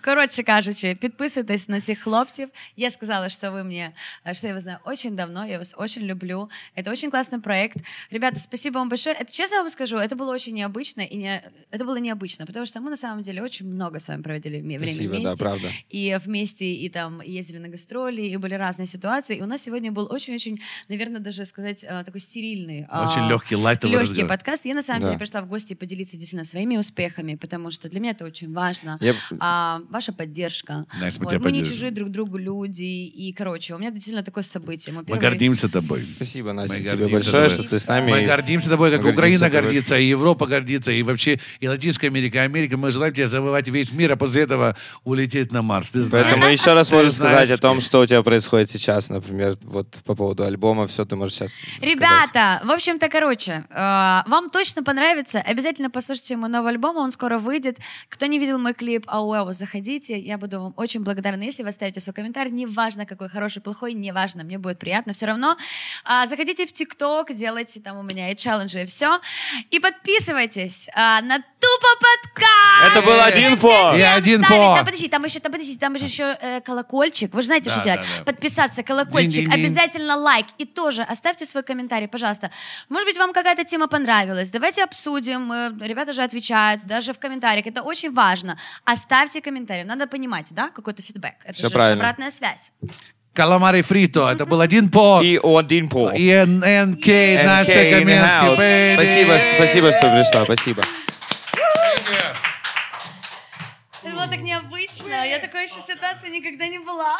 Коротше кажучи, підписуйтесь на цих хлопців. Я сказала, вы мне, э, что я вас знаю очень давно, я вас очень люблю. Это очень классный проект. Ребята, спасибо вам большое. Это, честно вам скажу, это было очень необычно, и не, это было необычно, потому что мы на самом деле очень много с вами проводили время Спасибо, вместе. да, правда. И вместе, и там ездили на гастроли, и были разные ситуации. И у нас сегодня был очень-очень, наверное, даже сказать, э, такой стерильный. а, Очень легкий, лайтовый легкий разговор. подкаст. Я на самом Да. деле пришла в гости поделиться действительно своими успехами, потому что для меня это очень важно. Я- А, ваша поддержка. Знаешь, мы Вот, тебя мы не чужие друг другу люди. И, короче, у меня действительно такое событие. Мы, Мы первый- гордимся тобой. Спасибо, Настя, Мы тебе большое, тобой. что ты с нами. Мы гордимся тобой, как Мы Украина тобой. гордится, и Европа гордится, и вообще и Латинская Америка, и Америка. Мы желаем тебе завоевать весь мир, а после этого улететь на Марс. Ты знаешь. Поэтому еще раз Ты можешь знаешь. сказать о том, что у тебя происходит сейчас, например, вот по поводу альбома, все ты можешь сейчас Ребята, в общем-то, короче, э, вам точно понравится. Обязательно послушайте мой новый альбом, он скоро выйдет. Кто не видел мой клип Ауэо, заходите. Я буду вам очень благодарна, если вы оставите свой комментарий. Неважно, какой хороший, плохой, неважно, мне будет приятно все равно. А, Заходите в ТикТок, делайте там у меня и челленджи, и все. И подписывайтесь а, на Тупо подкаст! Это был один по. И один по. Там, подожди, там еще, там, подожди, там же еще э, колокольчик. Вы же знаете, Да, что да, делать. да. Подписаться, колокольчик, Динь-динь-динь. обязательно лайк. И тоже оставьте свой комментарий, пожалуйста. Может быть, вам какая-то тема понравилась. Давайте обсудим. Э, Ребята же отвечают, даже в комментариях. Это очень важно. Оставьте комментарий. Надо понимать, да, какой-то фидбэк. Это Всё же правильно. обратная связь. Каламари фрито. Это был один по. И один по. И НК, Настя Каменский. Спасибо, спасибо, что пришла. Спасибо. Это было так необычно. Я такой еще ситуации никогда не была.